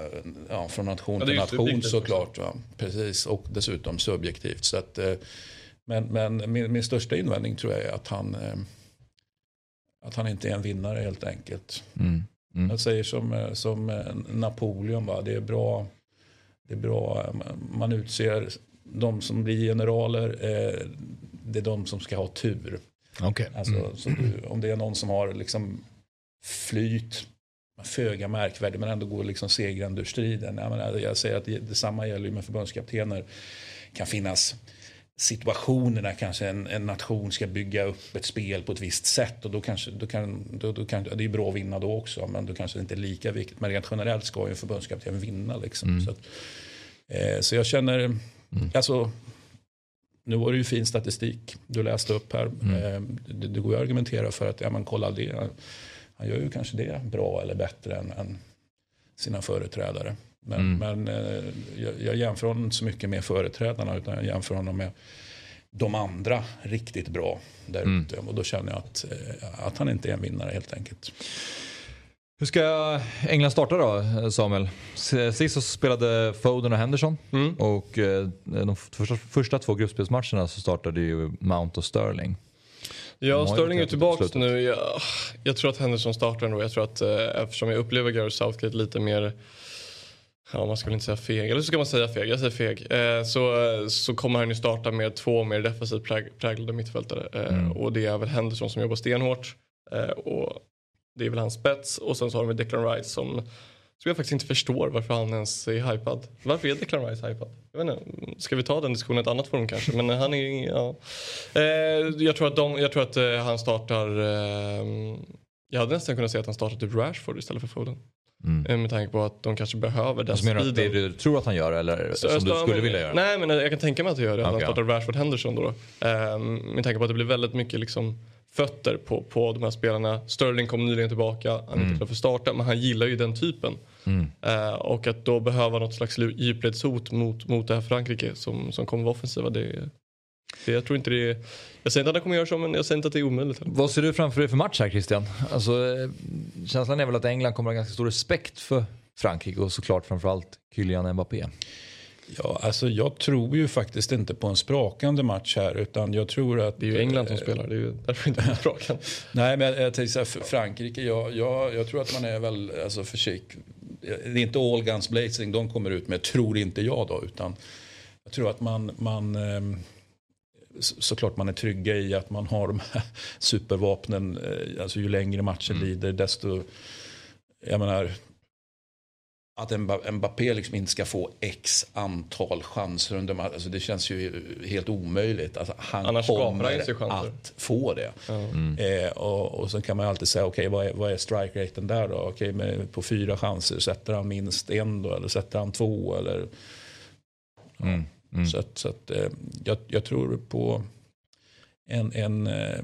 Speaker 4: ja, från nation
Speaker 3: Ja,
Speaker 4: till nation såklart. Va? Precis, och dessutom subjektivt. Så att, eh, men men min, min största invändning tror jag är att han, eh, att han inte är en vinnare helt enkelt.
Speaker 2: Mm. Mm.
Speaker 4: Jag säger som, eh, som Napoleon, va? det är bra, det är bra, man utser de som blir generaler, det är de som ska ha tur.
Speaker 2: Okej.
Speaker 4: Alltså,
Speaker 2: Mm.
Speaker 4: så du, om det är någon som har liksom flyt, föga märkvärdig men ändå går liksom segrande ur striden. Jag, menar, jag säger att det, detsamma gäller med förbundskaptener. kan finnas situationer där kanske en, en nation ska bygga upp ett spel på ett visst sätt och då kanske, då kan, då, då kan, det är bra att vinna då också men då kanske det inte är lika viktigt. Men rent generellt ska ju en förbundskapten vinna liksom. Så, att, eh, så jag känner, alltså nu var det ju fin statistik du läste upp här. Eh, Det, det går ju att argumentera för att ja, men kolla det. Han gör ju kanske det bra eller bättre än, än sina företrädare. Men, men eh, jag, jag jämför honom inte så mycket med företrädarna utan jag jämför honom med de andra riktigt bra där ute. Och då känner jag att, eh, att han inte är en vinnare helt enkelt.
Speaker 2: Hur ska England starta då Samuel? Sist så spelade Foden och Henderson
Speaker 3: Mm.
Speaker 2: och eh, de första, första två gruppspelsmatcherna så startade ju Mount och Sterling.
Speaker 3: Ja, Sterling är tillbaka nu. Jag, jag tror att Henderson startar ändå. Jag tror att eh, eftersom jag upplever Gareth Southgate lite mer Ja, man ska väl inte säga feg, eller så ska man säga feg, jag säger feg. Eh, så, så kommer han ju starta med två mer defensivt präg- präglade mittfältare. Eh,
Speaker 2: Mm.
Speaker 3: Och det är väl Henderson som jobbar stenhårt. Eh, och det är väl hans spets. Och sen så har de Declan Rice som, som jag faktiskt inte förstår varför han ens är hypad. Varför är Declan Rice hypad? Jag vet inte, ska vi ta den diskussionen i ett annat forum kanske? Men han är, ja. Eh, jag tror att, de, jag tror att eh, han startar, eh, jag hade nästan kunnat säga att han startar typ Rashford istället för Foden.
Speaker 2: Mm.
Speaker 3: Eh, Med tanke på att de kanske behöver den
Speaker 2: Alltså menar du det
Speaker 3: speeden.
Speaker 2: du tror att han gör eller
Speaker 3: Så
Speaker 2: som du skulle vilja göra?
Speaker 3: Nej men jag kan tänka mig att jag gör det. Att
Speaker 2: Okej.
Speaker 3: han startar Rashford Henderson då. då. Ehm, med tanke på att det blir väldigt mycket liksom fötter på, på de här spelarna. Sterling kom nyligen tillbaka. Han är
Speaker 2: Mm.
Speaker 3: inte klar för starta men han gillar ju den typen. Eh, och att då behöva något slags djupledshot mot, mot det här Frankrike som, som kommer vara offensiva. Det, det, jag tror inte det är, Jag säger inte att han kommer göra så men jag säger inte att det är omöjligt.
Speaker 2: Vad ser du framför dig för match här Christian? Alltså, eh, känslan är väl att England kommer att ha ganska stor respekt för Frankrike och såklart framförallt Kylian Mbappé.
Speaker 4: Ja, alltså jag tror ju faktiskt inte på en sprakande match här utan jag tror att...
Speaker 3: Det är ju England som spelar. Det är ju därför inte är bra.
Speaker 4: Nej, men jag tänkte säga för Frankrike, jag, jag, jag tror att man är väl alltså försiktig. Det är inte all guns blazing de kommer ut med, tror inte jag då. Utan jag tror att man, man ehm, så- såklart man är trygga i att man har de här supervapnen. eh, Alltså ju längre matchen lider desto, jag menar, att Mba- Mbappé liksom inte ska få x antal chanser under matchen. Alltså det känns ju helt omöjligt. Alltså han
Speaker 3: Annars han
Speaker 4: kommer
Speaker 3: chanser.
Speaker 4: att få det.
Speaker 2: Mm.
Speaker 4: Eh, och, och sen kan man ju alltid säga, okej vad är, vad är strike raten där då? Okej, med, på fyra chanser, sätter han minst en då? Eller sätter han två? Eller,
Speaker 2: Mm. Mm.
Speaker 4: Så, att, så att, eh, jag, jag tror på en, en eh,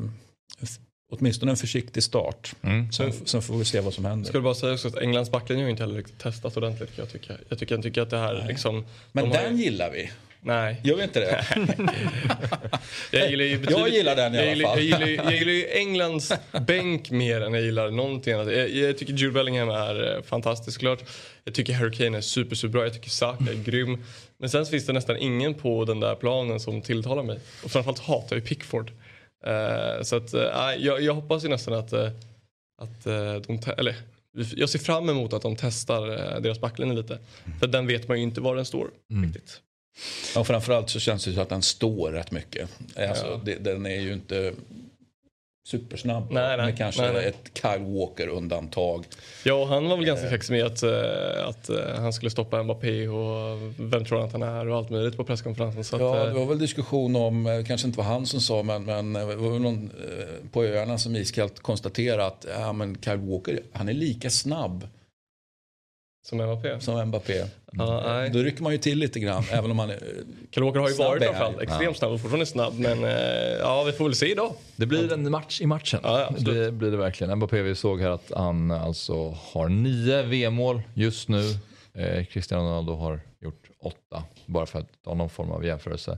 Speaker 4: åtminstone en försiktig start.
Speaker 2: Mm.
Speaker 4: Sen, sen får vi se vad som händer.
Speaker 3: Du bara säga också att Englands backlinje har inte heller testat ordentligt kan jag tycka. Jag tycker, jag tycker att det här liksom...
Speaker 4: Men
Speaker 3: de har
Speaker 4: den
Speaker 3: ju-
Speaker 4: gillar vi.
Speaker 3: Nej.
Speaker 4: Gör vi inte det?
Speaker 3: Jag gillar, ju betydligt-
Speaker 4: gillar den i
Speaker 3: jag
Speaker 4: alla
Speaker 3: gillar,
Speaker 4: fall.
Speaker 3: Jag gillar, jag gillar ju Englands bänk mer än jag gillar någonting annat. Jag, jag tycker Jude Bellingham är eh, fantastisk klart. Jag tycker Harry Kane är super, super bra. Jag tycker Saka är grym. Men sen finns det nästan ingen på den där planen som tilltalar mig. Och framförallt hatar jag Pickford. Eh, så att, eh, jag, jag hoppas ju nästan att, eh, att de... Eller, jag ser fram emot att de testar deras backlinje lite. För den vet man ju inte var den står riktigt.
Speaker 4: Ja, framförallt så känns det så att den står rätt mycket. Alltså,
Speaker 3: Ja.
Speaker 4: det, den är ju inte supersnabb.
Speaker 3: Nej, nej.
Speaker 4: Med kanske
Speaker 3: Nej, nej.
Speaker 4: ett Kyle Walker-undantag.
Speaker 3: Ja, han var väl ganska kaxig med att, eh, att eh, han skulle stoppa Mbappé och vem tror han att han är och allt möjligt på presskonferensen. Så att,
Speaker 4: Ja, det
Speaker 3: eh,
Speaker 4: var väl diskussion om, eh, kanske inte var han som sa, men, men eh, det var väl någon eh, på öarna som iskallt konstaterade att ja, men Kyle Walker, han är lika snabb
Speaker 3: som Mbappé.
Speaker 4: som Mbappé.
Speaker 3: Nej.
Speaker 4: Då rycker man ju till lite grann, även om man är...
Speaker 3: Kyle Walker har ju varit
Speaker 4: är
Speaker 3: i alla
Speaker 4: han
Speaker 3: fall
Speaker 4: ju.
Speaker 3: extremt snabb och fortfarande snabb. Men eh, ja, vi får väl se idag.
Speaker 2: Det blir en match i matchen.
Speaker 3: Ja, ja,
Speaker 2: det blir det verkligen. Mbappé, vi såg här att han alltså har nio VM-mål just nu. Eh, Cristiano Ronaldo har gjort åtta, bara för att ha någon form av jämförelse.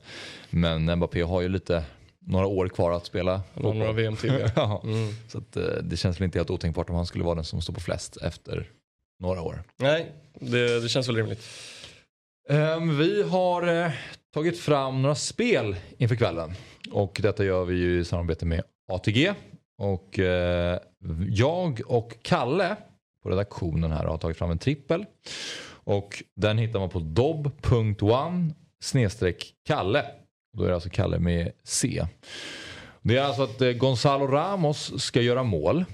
Speaker 2: Men Mbappé har ju lite, några år kvar att spela.
Speaker 3: Några VM till. Ja.
Speaker 2: ja.
Speaker 3: Mm.
Speaker 2: Så att, eh, det känns väl inte helt otänkbart om han skulle vara den som står på flest efter några år.
Speaker 3: Nej, det, det känns väl rimligt.
Speaker 2: Um, vi har uh, tagit fram några spel inför kvällen. Och detta gör vi ju i samarbete med ATG. Och uh, jag och Kalle på redaktionen här har tagit fram en trippel. Och den hittar man på dob.one snedstreck Kalle. Då är det alltså Kalle med C. Det är alltså att Gonzalo Ramos ska göra mål.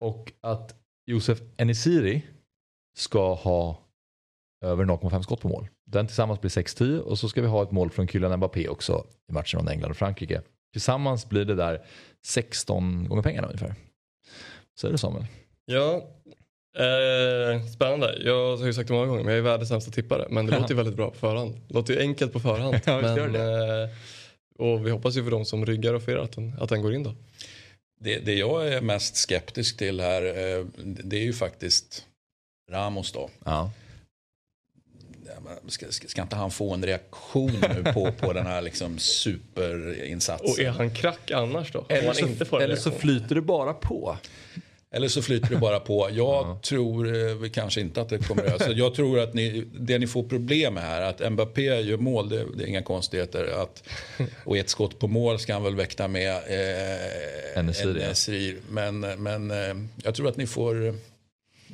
Speaker 2: Och att Josef Enesiri ska ha över 0,5 skott på mål. Den tillsammans blir 6-10 och så ska vi ha ett mål från Kylian Mbappé också i matchen mellan England och Frankrike. Tillsammans blir det där 16 gånger pengarna ungefär. Så är det Samuel.
Speaker 3: Ja, eh, spännande. Jag har ju sagt det många gånger men jag är världens sämsta tippare. Men det låter ju väldigt bra på förhand. Det låter ju enkelt på förhand.
Speaker 2: Ja,
Speaker 3: men, eh, och vi hoppas ju för de som ryggar och för att den, att den går in då.
Speaker 4: Det, det jag är mest skeptisk till här, eh, det är ju faktiskt Ramos då.
Speaker 2: Ja.
Speaker 4: Ska, ska, ska, inte han få en reaktion nu på, på den här liksom superinsatsen?
Speaker 3: Och är han krack annars då?
Speaker 2: Eller, så, inte eller så flyter det bara på.
Speaker 4: Eller så flyter det bara på. Jag ja. tror eh, kanske inte att det kommer att alltså, Jag tror att ni, det ni får problem med här, att Mbappé gör mål, det, det är inga konstigheter. Att, och ett skott på mål ska han väl väkta med eh, Enesiri. Men, men eh, jag tror att ni får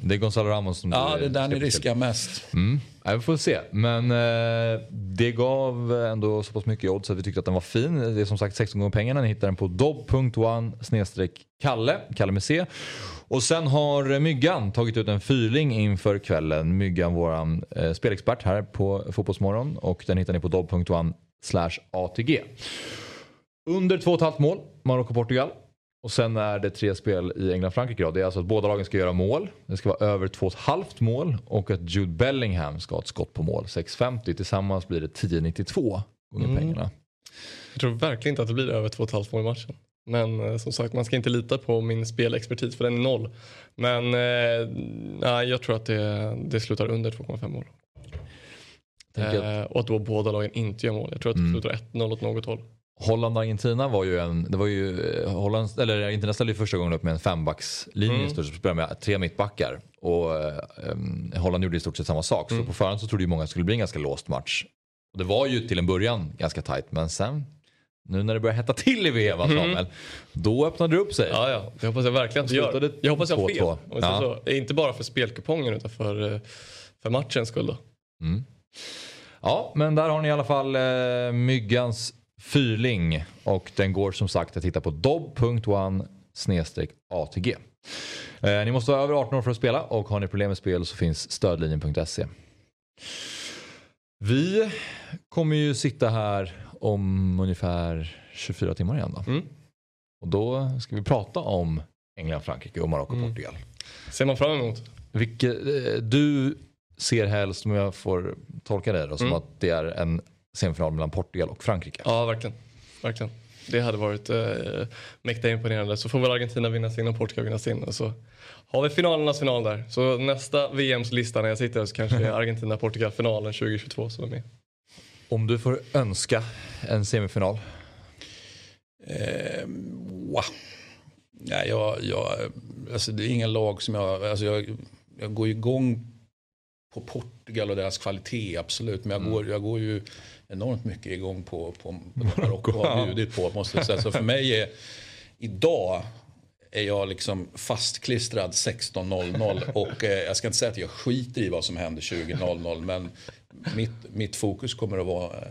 Speaker 2: det är Gonzalo Ramos som
Speaker 4: Ja, det är där ni riskar mest.
Speaker 2: Mm. Ja, vi får se. Men eh, det gav ändå så pass mycket odds att vi tyckte att den var fin. Det är som sagt 16 gånger pengarna. Ni hittar den på dob.one Kalle, Kalle med C. Och sen har Myggan tagit ut en fyrling inför kvällen. Myggan, våran eh, spelexpert här på Fotbollsmorgon. Och den hittar ni på dob.one ATG. Under 2,5 mål, Marocko-Portugal. Och sen är det tre spel i England-Frankrike. Det är alltså att båda lagen ska göra mål. Det ska vara över 2,5 mål och att Jude Bellingham ska ha ett skott på mål. 6,50. Tillsammans blir det 10,92 gånger mm. pengarna.
Speaker 3: Jag tror verkligen inte att det blir över 2,5 mål i matchen. Men eh, som sagt, man ska inte lita på min spelexpertis för den är noll. Men eh, jag tror att det, det slutar under 2,5 mål. Eh, och att då båda lagen inte gör mål. Jag tror att det mm. slutar 1-0 åt något håll.
Speaker 2: Holland-Argentina var ju en, det var ju, eh, Holland, eller Argentina ställde ju första gången upp med en fembackslinje mm. stort sett, med tre mittbackar. Och um, Holland gjorde i stort sett samma sak. Mm. Så på förhand så trodde ju många att det skulle bli en ganska låst match. Och det var ju till en början ganska tajt men sen nu när det börjar hetta till i VM mm. Samuel, då öppnade det upp sig.
Speaker 3: Ja, ja. Det hoppas jag verkligen att gör. Jag hoppas jag har fel. Ja. Så, inte bara för spelkupongen utan för, eh, för matchens skull då.
Speaker 2: Mm. Ja, men där har ni i alla fall eh, Myggans Fyrling och den går som sagt att hitta på dob.one ATG. Eh, ni måste vara över 18 år för att spela och har ni problem med spel så finns stödlinjen.se. Vi kommer ju sitta här om ungefär 24 timmar igen då. Mm. Och då ska vi prata om England, Frankrike och Marocko, mm. Portugal.
Speaker 3: Ser man fram emot.
Speaker 2: Vilket, eh, du ser helst, om jag får tolka det då, som mm. att det är en semifinal mellan Portugal och Frankrike.
Speaker 3: Ja, verkligen. verkligen. Det hade varit eh, mäkta imponerande. Så får väl Argentina vinna sin och Portugal vinna sin. Och så har vi finalernas final där. Så nästa VMs lista när jag sitter så kanske det är Argentina-Portugal-finalen 2022 som är med.
Speaker 2: Om du får önska en semifinal?
Speaker 4: Eh, wow. Nej, jag, jag, alltså det är inga lag som jag, alltså jag, jag går igång på Portugal och deras kvalitet, absolut. Men jag, mm. går, jag går ju enormt mycket igång på, på, på Marocko har bjudit på. Måste jag säga. Så för mig är idag är jag liksom fastklistrad 16.00 och eh, jag ska inte säga att jag skiter i vad som händer 20.00 men mitt, mitt fokus kommer att vara eh,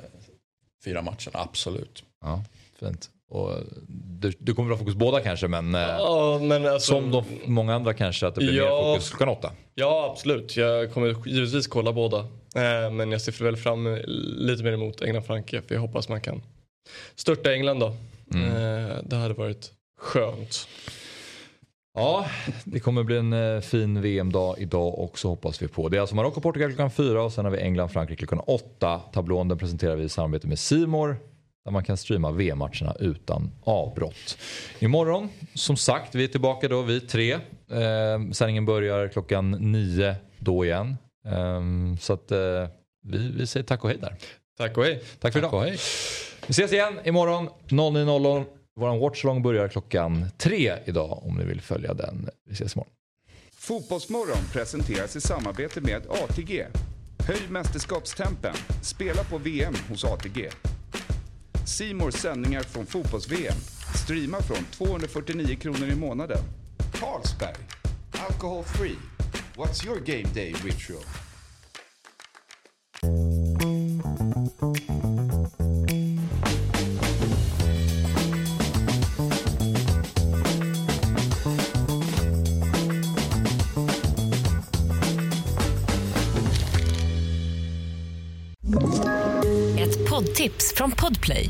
Speaker 4: fyra matcherna, absolut.
Speaker 2: Ja, fint. Och du, du kommer att ha fokus båda kanske men, eh,
Speaker 3: ja, men alltså,
Speaker 2: som de, många andra kanske att det blir ja, mer fokus klockan åtta.
Speaker 3: Ja absolut, jag kommer givetvis kolla båda. Eh, men jag ser väl fram lite mer emot England-Frankrike för jag hoppas man kan störta England då. Mm. Eh, det hade varit skönt.
Speaker 2: Ja, det kommer bli en eh, fin VM-dag idag också hoppas vi på. Det är alltså Marocko-Portugal klockan fyra och sen har vi England-Frankrike klockan åtta. Tablån den presenterar vi i samarbete med Simor där man kan streama VM-matcherna utan avbrott. Imorgon, som sagt, vi är tillbaka då, vi tre. Eh, sändningen börjar klockan nio då igen. Eh, så att eh, vi, vi säger tack och hej där.
Speaker 3: Tack och hej.
Speaker 2: Tack för tack idag. Vi ses igen imorgon 09.00. Vår watchalong börjar klockan tre idag om ni vill följa den. Vi ses imorgon.
Speaker 1: Fotbollsmorgon presenteras i samarbete med ATG. Höj mästerskapstempen. Spela på VM hos ATG. Simors sändningar från fotbolls-VM. Streama från 249 kronor i månaden. Carlsberg. Alcohol free. What's your game day ritual?
Speaker 7: Ett poddtips från Podplay.